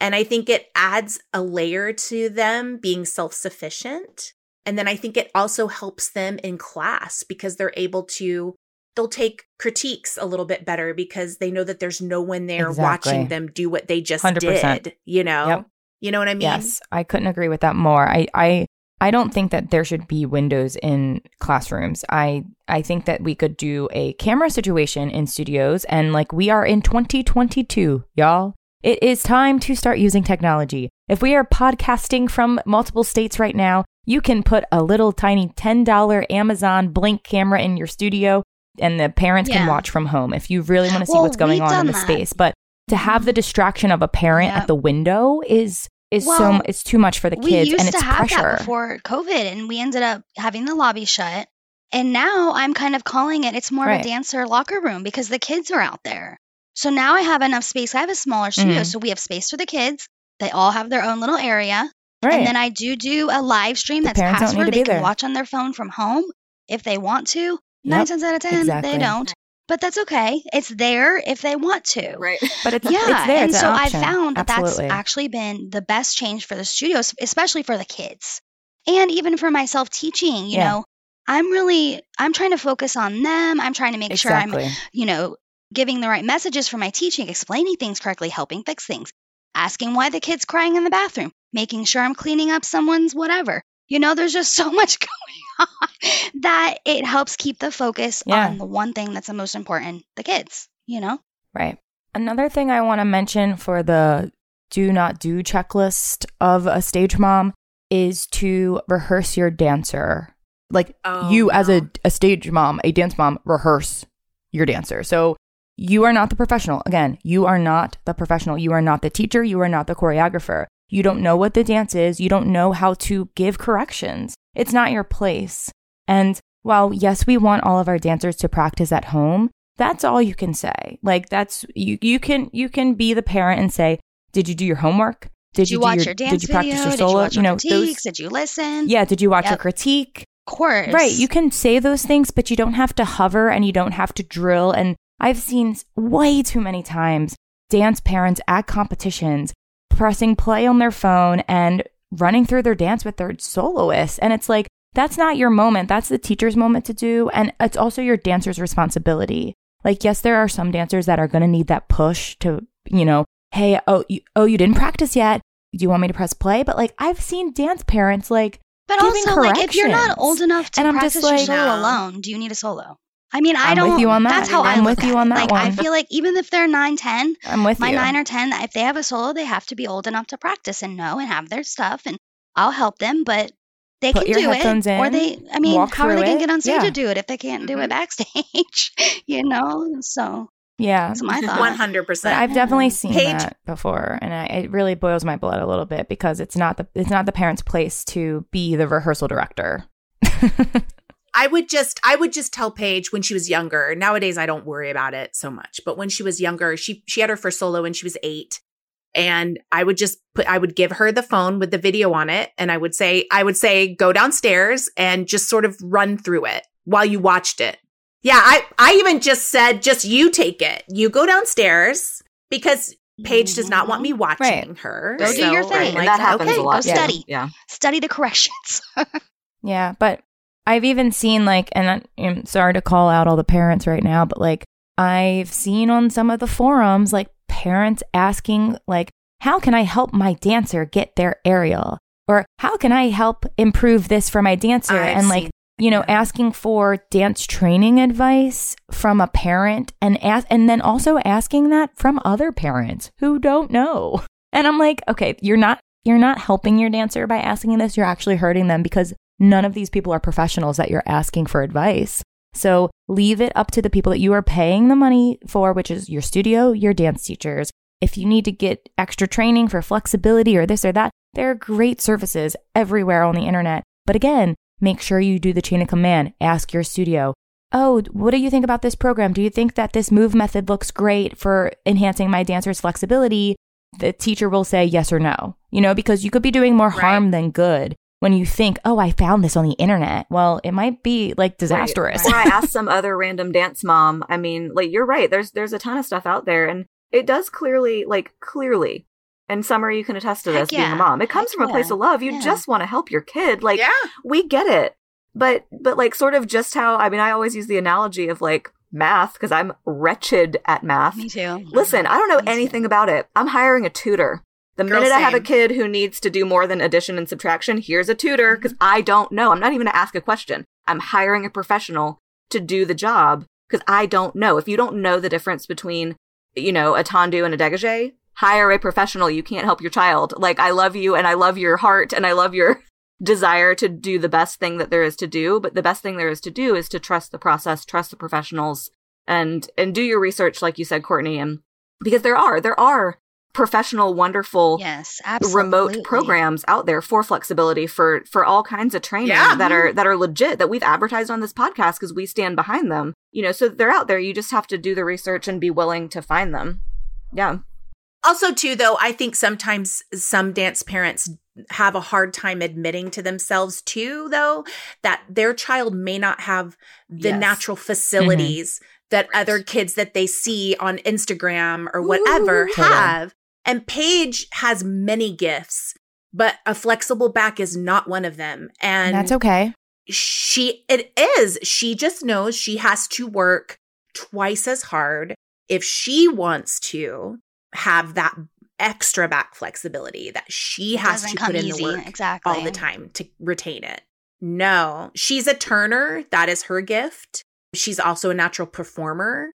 C: And I think it adds a layer to them being self-sufficient. And then I think it also helps them in class because they're able to they'll take critiques a little bit better because they know that there's no one there
B: Exactly.
C: watching them do what they just
B: 100%.
C: did, you know?
B: Yep.
C: You know what I mean?
B: Yes, I couldn't agree with that more. I, I, I don't think that there should be windows in classrooms. I, I think that we could do a camera situation in studios, and like we are in 2022, y'all. It is time to start using technology. If we are podcasting from multiple states right now, you can put a little tiny $10 Amazon blink camera in your studio and the parents can watch from home if you really want to see
D: Well,
B: what's going on in the
D: that.
B: space. But to have the distraction of a parent at the window is is so it's too much for the
D: we
B: kids
D: used
B: and it's
D: to have
B: pressure.
D: that before COVID, and we ended up having the lobby shut. And now I'm kind of calling it. It's more
B: Right.
D: of a dancer locker room because the kids are out there. So now I have enough space. I have a smaller studio,
B: Mhm.
D: so we have space for the kids. They all have their own little area.
B: Right.
D: And then I do do a live stream
B: The
D: that's
B: don't need
D: password.
B: to
D: They
B: be
D: can
B: there.
D: watch on their phone from home if they want to. Nine
B: Yep,
D: times out of ten,
B: exactly.
D: they don't. But that's okay. It's there if they want to.
A: Right.
B: but it's
D: Yeah,
B: it's there.
D: and
B: it's an
D: so I
B: option.
D: found that
B: Absolutely.
D: that's actually been the best change for the studios, especially for the kids, and even for myself teaching. You
B: Yeah.
D: know, I'm really I'm trying to focus on them. I'm trying to make sure I'm you know giving the right messages for my teaching, explaining things correctly, helping fix things, asking why the kid's crying in the bathroom, making sure I'm cleaning up someone's whatever. You know, there's just so much going on that it helps keep the focus
B: Yeah.
D: on the one thing that's the most important, the kids. You know.
B: Right. Another thing I want to mention for the do not do checklist of a stage mom is to rehearse your dancer. Like
C: Oh,
B: you as a, a stage mom, a dance mom, rehearse your dancer. So you are not the professional. Again, you are not the professional. You are not the teacher. You are not the choreographer. You don't know what the dance is. You don't know how to give corrections. It's not your place. And while, yes, we want all of our dancers to practice at home, that's all you can say. Like that's you you can you can be the parent and say, "Did you do your homework?
D: Did you
B: do
D: watch your dance
B: Did you practice
D: video?
B: your
D: Did
B: solo?
D: you watch your
B: know,
D: critiques? Did you listen?
B: yeah, did you watch your
D: Yep.
B: critique?
D: Of course.
B: Right. You can say those things, but you don't have to hover and you don't have to drill. And I've seen way too many times dance parents at competitions pressing play on their phone and running through their dance with their soloists. And it's like, that's not your moment. That's the teacher's moment to do. And it's also your dancer's responsibility. Like, yes, there are some dancers that are going to need that push to, you know, hey, oh, you, oh, you didn't practice yet. Do you want me to press play? But like, I've seen dance parents like,
D: But also, like, if you're not old enough to
B: And I'm
D: practice
B: just
D: your solo alone, do you need a solo? I mean, I
B: I'm
D: don't.
B: with you on that.
D: That's how I
B: I'm
D: look
B: with you
D: it.
B: on that
D: like, I feel like even if they're nine, ten,
B: I'm with
D: my
B: you.
D: nine or ten, if they have a solo, they have to be old enough to practice and know and have their stuff, and I'll help them. But they
B: Put
D: can
B: your
D: do
B: headphones
D: it, or they. I mean, how are they
B: through
D: gonna get on stage
B: Yeah.
D: to do it if they can't do it mm-hmm. backstage? you know. So
B: yeah.
D: that's my thought.
C: One hundred percent.
B: I've definitely seen
C: Paige-
B: that before, and I, it really boils my blood a little bit because it's not the it's not the parent's place to be the rehearsal director.
C: I would just I would just tell Paige when she was younger. Nowadays I don't worry about it so much. But when she was younger, she she had her first solo when she was 8. And I would just put I would give her the phone with the video on it and I would say I would say go downstairs and just sort of run through it while you watched it. Yeah, I I even just said just you take it. You go downstairs because Paige does not want me mm-hmm. watching her.
D: Go do your thing.
C: I'm
A: and
C: like,
A: that happens
C: okay,
A: a lot.
D: go
A: too.
D: study.
A: Yeah.
D: Study the corrections.
B: yeah, but I've even seen like, and I'm sorry to call out all the parents right now, but like I've seen on some of the forums like parents asking like, how can I help my dancer get their aerial? Or how can I help improve this for my dancer?
C: I've
B: and like you know, asking for dance training advice from a parent and ask, and then also asking that from other parents who don't know. And I'm like, okay, you're not, you're not helping your dancer by asking this. You're actually hurting them because none of these people are professionals that you're asking for advice. So leave it up to the people that you are paying the money for, which is your studio, your dance teachers. If you need to get extra training for flexibility or this or that, there are great services everywhere on the internet. But again, make sure you do the chain of command. Ask your studio, oh, what do you think about this program? Do you think that this move method looks great for enhancing my dancer's flexibility? The teacher will say yes or no, you know, because you could be doing more harm than good when you think, oh, I found this on the internet. Well, it might be like disastrous.
A: Or I asked some other random dance mom. I mean, like you're right. There's there's a ton of stuff out there, and it does clearly, like clearly. And Summer, you can attest to
D: Heck
A: this being a mom. It comes
D: Heck
A: from a place of love. You
D: Yeah.
A: just want to help your kid. Like
C: yeah.
A: we get it, but but like sort of just how I mean, I always use the analogy of like math because I'm wretched at math.
D: Me too.
A: Listen, I don't know
D: Me too.
A: anything about it. I'm hiring a tutor. The
C: Girl,
A: minute I have a kid who needs to do more than addition and subtraction, here's a tutor because mm-hmm. I don't know. I'm not even going to ask a question. I'm hiring a professional to do the job because I don't know. If you don't know the difference between, you know, a tendu and a dégagé, hire a professional. You can't help your child. Like, I love you and I love your heart and I love your desire to do the best thing that there is to do. But the best thing there is to do is to trust the process, trust the professionals and, and do your research, like you said, Courtney. And because there are, there are professional, wonderful,
D: yes,
A: remote programs out there for flexibility for for all kinds of training
C: Yeah.
A: that are mm-hmm. that are legit that we've advertised on this podcast because we stand behind them. You know, so they're out there. You just have to do the research and be willing to find them. Yeah.
C: Also, too, though, I think sometimes some dance parents have a hard time admitting to themselves, too, though, that their child may not have the
B: Yes.
C: natural mm-hmm. facilities that other kids that they see on Instagram or whatever
A: Ooh.
B: Totally.
C: have. And Paige has many gifts, but a flexible back is not one of them. And,
B: that's okay.
C: she it is. She just knows she has to work twice as hard if she wants to have that extra back flexibility that she has to put in
D: easy,
C: the work
D: exactly.
C: all the time to retain it. No she's a turner. That is her gift. She's also a natural performer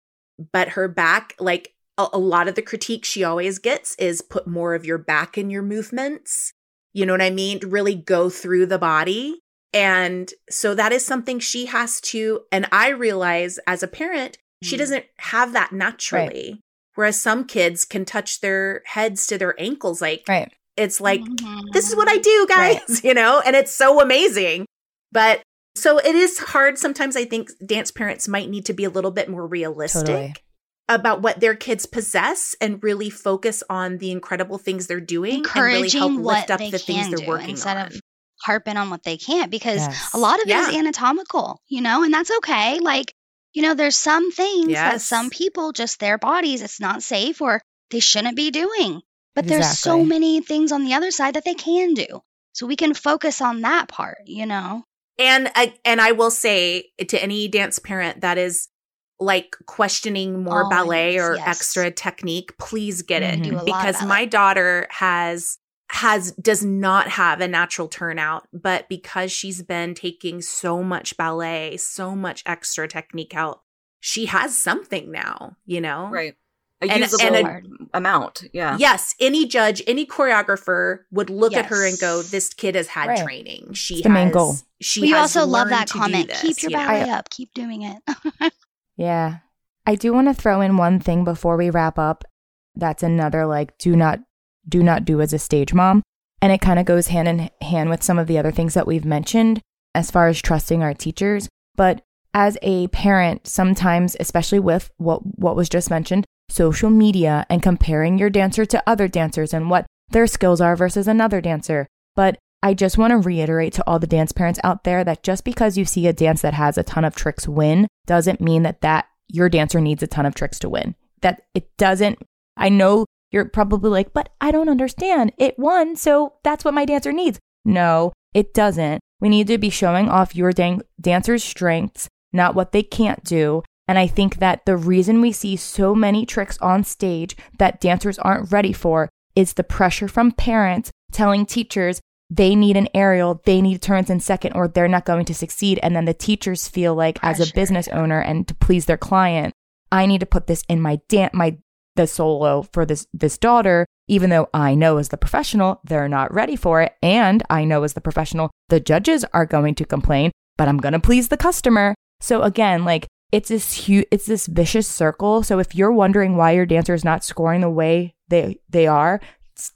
C: but her back like a, a lot of the critique she always gets is put more of your back in your movements you know what i mean really go through the body and so that is something she has to, and I realize as a parent, she
D: Mm.
C: doesn't have that naturally. Whereas some kids can touch their heads to their ankles. Like
B: Right.
C: it's like,
D: Mhm.
C: this is what I do, guys,
B: Right.
C: you know, and it's so amazing. But so it is hard. Sometimes I think dance parents might need to be a little bit more realistic
B: Totally.
C: About what their kids possess and really focus on the incredible things they're doing and really help
D: encouraging
C: lift up the things they're
D: do
C: working
D: instead
C: on.
D: of harping on what they can't because
B: Yes.
D: a lot of it is
C: Yeah.
D: anatomical, you know, and that's okay. Like, you know, there's some things that some people just their bodies it's not safe or they shouldn't be doing. But there's so many things on the other side that they can do. So we can focus on that part, you know.
C: And I and I will say to any dance parent that is like questioning more
D: Always,
C: ballet or
D: yes.
C: extra technique, please get it
B: Mhm.
D: Do a lot of
C: because my daughter has has does not have a natural turnout, but because she's been taking so much ballet, so much extra technique out, she has something now, you know?
A: Right. A
C: And-
A: usable
C: and
A: amount. Yeah.
C: Yes, any judge, any choreographer would look at her and go, "This kid has had
B: Right.
C: training. She
B: It's the main
C: has,
B: goal.
C: She
D: we
C: has
D: also love that comment.
C: this,"
D: Keep your
C: you know?
D: ballet up. Keep doing it.
B: Yeah. I do want to throw in one thing before we wrap up. That's another like do not do not do as a stage mom. And it kind of goes hand in hand with some of the other things that we've mentioned as far as trusting our teachers. But as a parent, sometimes, especially with what what was just mentioned, social media and comparing your dancer to other dancers and what their skills are versus another dancer. But I just want to reiterate to all the dance parents out there that just because you see a dance that has a ton of tricks win doesn't mean that that your dancer needs a ton of tricks to win. That it doesn't. I know you're probably like, but I don't understand. It won, so that's what my dancer needs. No, it doesn't. We need to be showing off your dan- dancer's strengths, not what they can't do. And I think that the reason we see so many tricks on stage that dancers aren't ready for is the pressure from parents telling teachers they need an aerial, they need turns in second, or they're not going to succeed. And then the teachers feel like, as a business owner and to please their client, I need to put this in my dance, my the solo for this this daughter, even though I know as the professional they're not ready for it, and I know as the professional the judges are going to complain, but I'm gonna please the customer. So again, like it's this huge, it's this vicious circle. So if you're wondering why your dancer is not scoring the way they they are,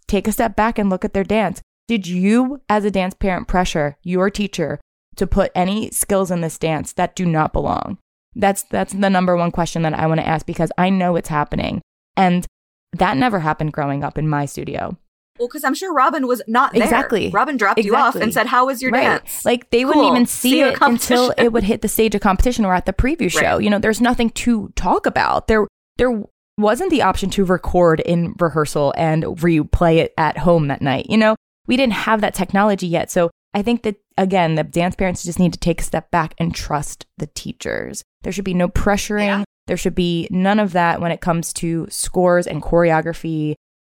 B: take a step back and look at their dance. Did you, as a dance parent, pressure your teacher to put any skills in this dance that do not belong? That's that's the number one question that I want to ask because I know it's happening. And that never happened growing up in my studio.
A: Well, because I'm sure Robin was not there.
B: Exactly.
A: Robin dropped you off and said, "How was your
B: right.
A: dance?"
B: Like they wouldn't even
A: See
B: see it until it would hit the stage of competition or at the preview show.
A: Right.
B: You know, there's nothing to talk about. There there wasn't the option to record in rehearsal and replay it at home that night. You know, we didn't have that technology yet. So I think that again, the dance parents just need to take a step back and trust the teachers. There should be no pressuring.
C: Yeah.
B: There should be none of that when it comes to scores and choreography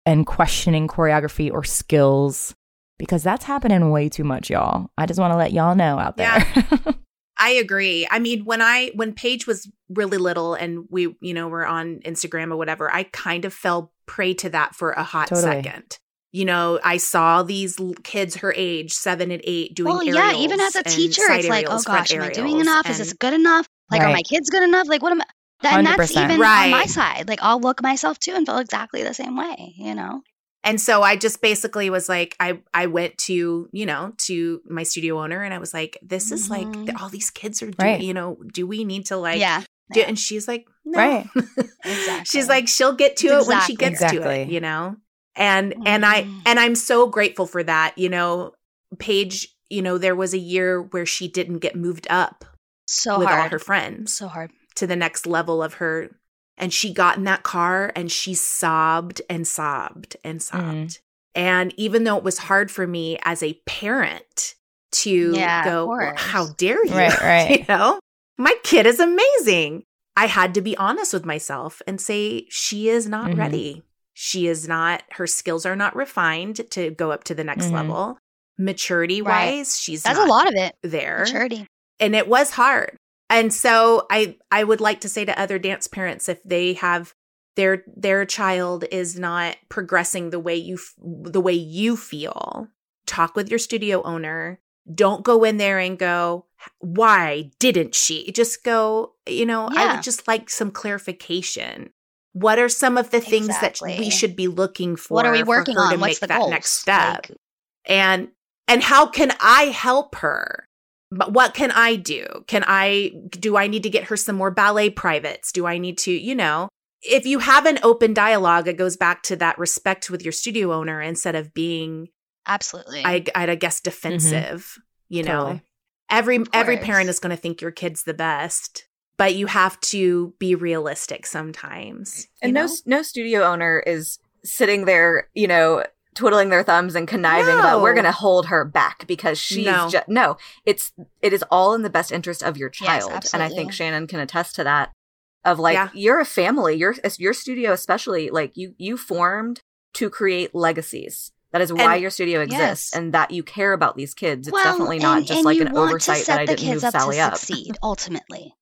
B: and questioning choreography or skills because that's happening way too much, y'all. I just want to let y'all know out there. Yeah.
C: I agree. I mean, when I when Paige was really little and we, you know, were on Instagram or whatever, I kind of fell prey to that for a hot
B: Totally.
C: second. You know, I saw these kids her age, seven and eight, doing
D: well, yeah, even as a teacher, it's like, oh gosh, am I doing
C: aerials,
D: enough? Is this good enough? Like, are my kids good enough? Like, what am I? And that's
B: 100%.
D: even on my side. Like, I'll look myself too and feel exactly the same way, you know?
C: And so I just basically was like, I I went to you know to my studio owner and I was like, this is like
D: Mhm.
C: all these kids are doing.
B: Right.
C: You know, do we need to like?
D: yeah.
C: do-
D: yeah.
C: And she's like, no.
B: Right.
D: Exactly.
C: She's like, she'll get to it when she
D: Exactly.
C: gets to it. You know. And and I
D: Mhm.
C: and I'm so grateful for that. You know, Paige. You know, there was a year where she didn't get moved up
D: so
C: with
D: hard.
C: all her friends
D: so hard.
C: to the next level of her. And she got in that car and she sobbed and sobbed and sobbed.
B: Mm.
C: And even though it was hard for me as a parent to
D: Yeah,
C: go, "Well, how dare you?
B: Right, right.
C: you know, my kid is amazing. I had to be honest with myself and say, she is not
B: Mhm.
C: ready. She is not, her skills are not refined to go up to the next
B: Mhm.
C: level. Maturity
D: Right.
C: wise, she's
D: That's
C: not
D: a lot of it.
C: there
D: Maturity.
C: and it was hard and so i i would like to say to other dance parents if they have their their child is not progressing the way you f- the way you feel talk with your studio owner don't go in there and go why didn't she just go you know i would just like some clarification what are some of the things that we should be looking for
D: What are we working on?
C: to
D: What's
C: make
D: the
C: that
D: goals?
C: next step?
D: Like,
C: and and how can i help her? But what can i do? Can i do i need to get her some more ballet privates? Do i need to you know? If you have an open dialogue it goes back to that respect with your studio owner instead of being
D: absolutely.
C: i i guess mm-hmm. defensive you know?
B: Totally.
C: every every parent is going to think your kid's the best but you have to be realistic sometimes
A: And
C: you
A: no no studio owner is sitting there, you know, twiddling their thumbs and conniving about we're going to hold her back because she's
C: No.
A: just no. It's it is all in the best interest of your
D: Yes,
A: child, and I think Shannon can attest to that. Of like
C: Yeah.
A: you're a family, your your studio especially like you you formed to create legacies. That is why
C: And-
A: your studio exists,
D: Yes.
A: and that you care about these kids. It's
D: Well,
A: definitely not
D: and-
A: just
D: and
A: like
D: you
A: an
D: want to
A: oversight
D: set
A: that I
D: the
A: didn't move
D: kids up
A: Sally
D: to
A: up.
D: succeed. Ultimately,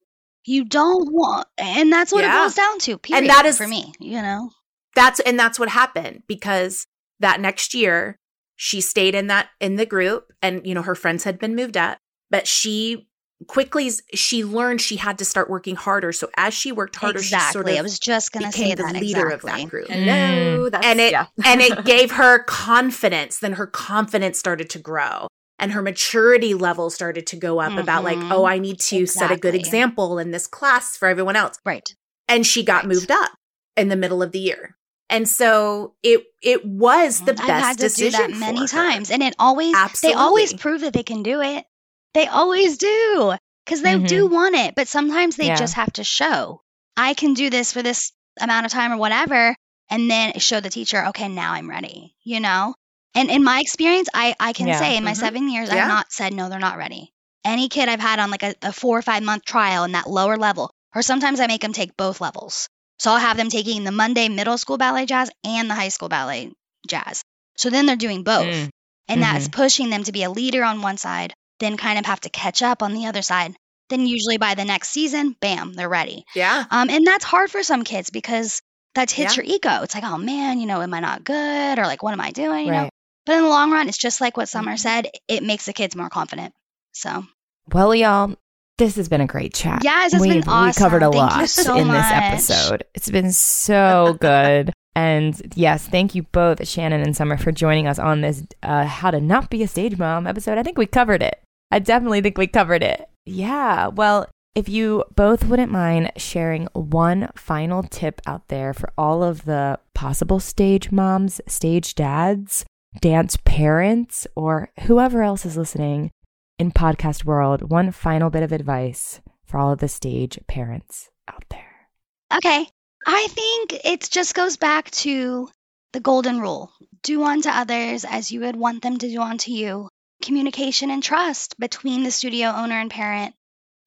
D: you don't want, and that's what
C: Yeah.
D: it boils down to. Period.
C: that is-
D: for me. You know,
C: that's and that's what happened because that next year she stayed in that in the group and you know her friends had been moved up but she quickly she learned she had to start working harder so as she worked harder
D: exactly.
C: she sort of
D: I was just gonna
C: became
D: say
C: the
D: that
C: leader
D: exactly.
C: of that group mm.
A: Hello, that's
C: and it
A: yeah.
C: and it gave her confidence then her confidence started to grow and her maturity level started to go up about like oh mm-hmm. i need to set a good example in this class for everyone else
D: Right.
C: and she got
D: Right.
C: moved up in the middle of the year. And so it it was the
D: I've
C: best
D: had to do
C: decision
D: that many
C: for her.
D: times, and it always they always prove that they can do it. They always do because they do mm-hmm. want it, but sometimes they
B: Yeah.
D: just have to show I can do this for this amount of time or whatever, and then show the teacher, okay, now I'm ready. You know. And in my experience, I I can
B: Yeah.
D: say in my
C: Mhm.
D: seven years,
C: Yeah.
D: I've not said no, they're not ready. Any kid I've had on like a, a four or five month trial in that lower level, or sometimes I make them take both levels. So I'll have them taking the Monday middle school ballet jazz and the high school ballet jazz. So then they're doing both.
B: Mm.
D: And that's pushing them to be a leader on one side, then kind of have to catch up on the other side. Then usually by the next season, bam, they're ready.
C: Yeah.
D: Um, and that's hard for some kids because that hits
C: Yeah.
D: your ego. It's like, oh man, you know, am I not good? Or like, what am I doing? You know? But in the long run, it's just like what Summer
C: Mhm.
D: said. It makes the kids more confident. So
B: Well, y'all, this has been a great chat.
D: Yeah,
B: We've,
D: been
B: We covered a.
D: Thank
B: lot
D: so
B: in this episode. It's been so good. And yes, thank you both, Shannon and Summer, for joining us on this uh, How to Not Be a Stage Mom episode. I think we covered it. I definitely think we covered it. Yeah. Well, if you both wouldn't mind sharing one final tip out there for all of the possible stage moms, stage dads, dance parents, or whoever else is listening in podcast world, one final bit of advice for all of the stage parents out there.
D: Okay. I think it just goes back to the golden rule do unto others as you would want them to do unto you. Communication and trust between the studio owner and parent,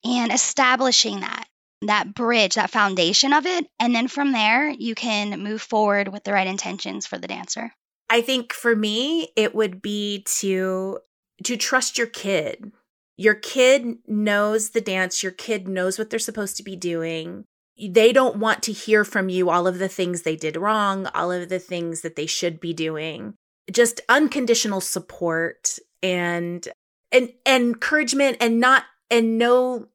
D: and establishing that, that bridge, that foundation of it. And then from there, you can move forward with the right intentions for the dancer.
C: I think for me it would be to to trust your kid. Your kid knows the dance, your kid knows what they're supposed to be doing. they don't want to hear from you all of the things they did wrong, all of the things that they should be doing. Just unconditional support and and, and encouragement and not and no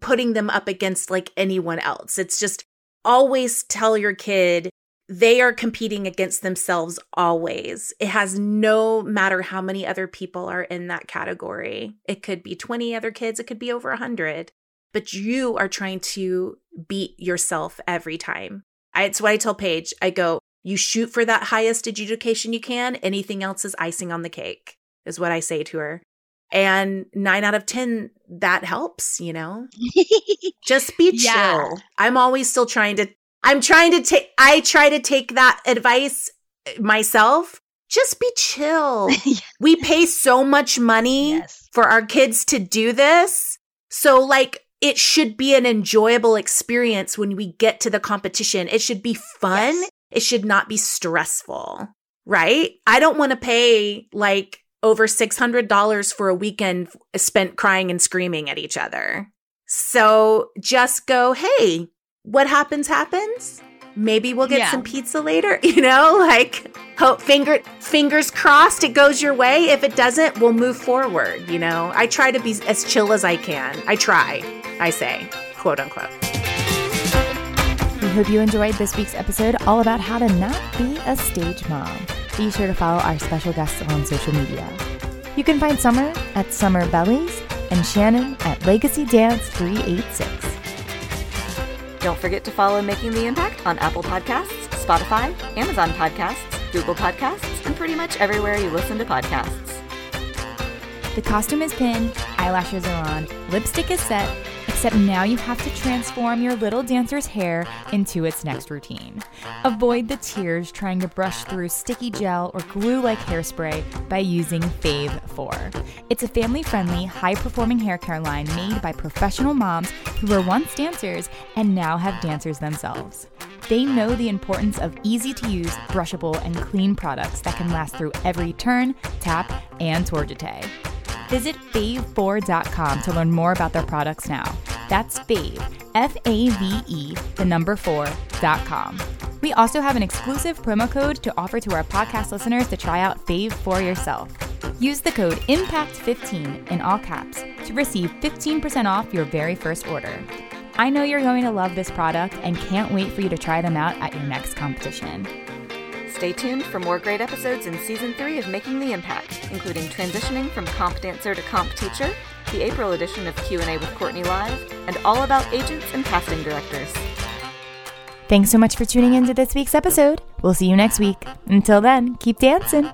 C: putting them up against like anyone else. It's just always tell your kid they are competing against themselves always. It has no matter how many other people are in that category. It could be 20 other kids, it could be over 100, but you are trying to beat yourself every time. I, it's what I tell Paige. I go, you shoot for that highest education you can. Anything else is icing on the cake, is what I say to her. And nine out of 10, that helps, you know? Just be
D: Yeah.
C: chill. I'm always still trying to, I'm trying to take, I try to take that advice myself. Just be chill.
D: Yeah.
C: We pay so much money
D: yes.
C: for our kids to do this. So, like, it should be an enjoyable experience when we get to the competition. It should be fun.
D: Yes.
C: It should not be stressful, right? I don't want to pay like over $600 for a weekend spent crying and screaming at each other. So just go, hey, what happens, happens. Maybe we'll get
D: Yeah.
C: some pizza later, you know, like hope finger fingers crossed it goes your way. If it doesn't, we'll move forward, you know. I try to be as chill as I can. I try, I say, quote unquote.
B: We hope you enjoyed this week's episode all about how to not be a stage mom. Be sure to follow our special guests on social media. You can find Summer at Summer Bellies and Shannon at Legacy Dance 386.
A: Don't forget to follow Making the Impact on Apple Podcasts, Spotify, Amazon Podcasts, Google Podcasts, and pretty much everywhere you listen to podcasts.
B: The costume is pinned, eyelashes are on, lipstick is set, except now you have to transform your little dancer's hair into its next routine. Avoid the tears trying to brush through sticky gel or glue like hairspray by using Fave 4. It's a family friendly, high performing hair care line made by professional moms who were once dancers and now have dancers themselves. They know the importance of easy to use, brushable, and clean products that can last through every turn, tap, and tour jeté. Visit fave4.com to learn more about their products now. That's Fave, F A V E, the number 4.com. We also have an exclusive promo code to offer to our podcast listeners to try out Fave for yourself. Use the code IMPACT15 in all caps to receive 15% off your very first order. I know you're going to love this product and can't wait for you to try them out at your next competition.
A: Stay tuned for more great episodes in season three of Making the Impact, including transitioning from comp dancer to comp teacher, the April edition of Q&A with Courtney Live, and all about agents and casting directors.
B: Thanks so much for tuning into this week's episode. We'll see you next week. Until then, keep dancing.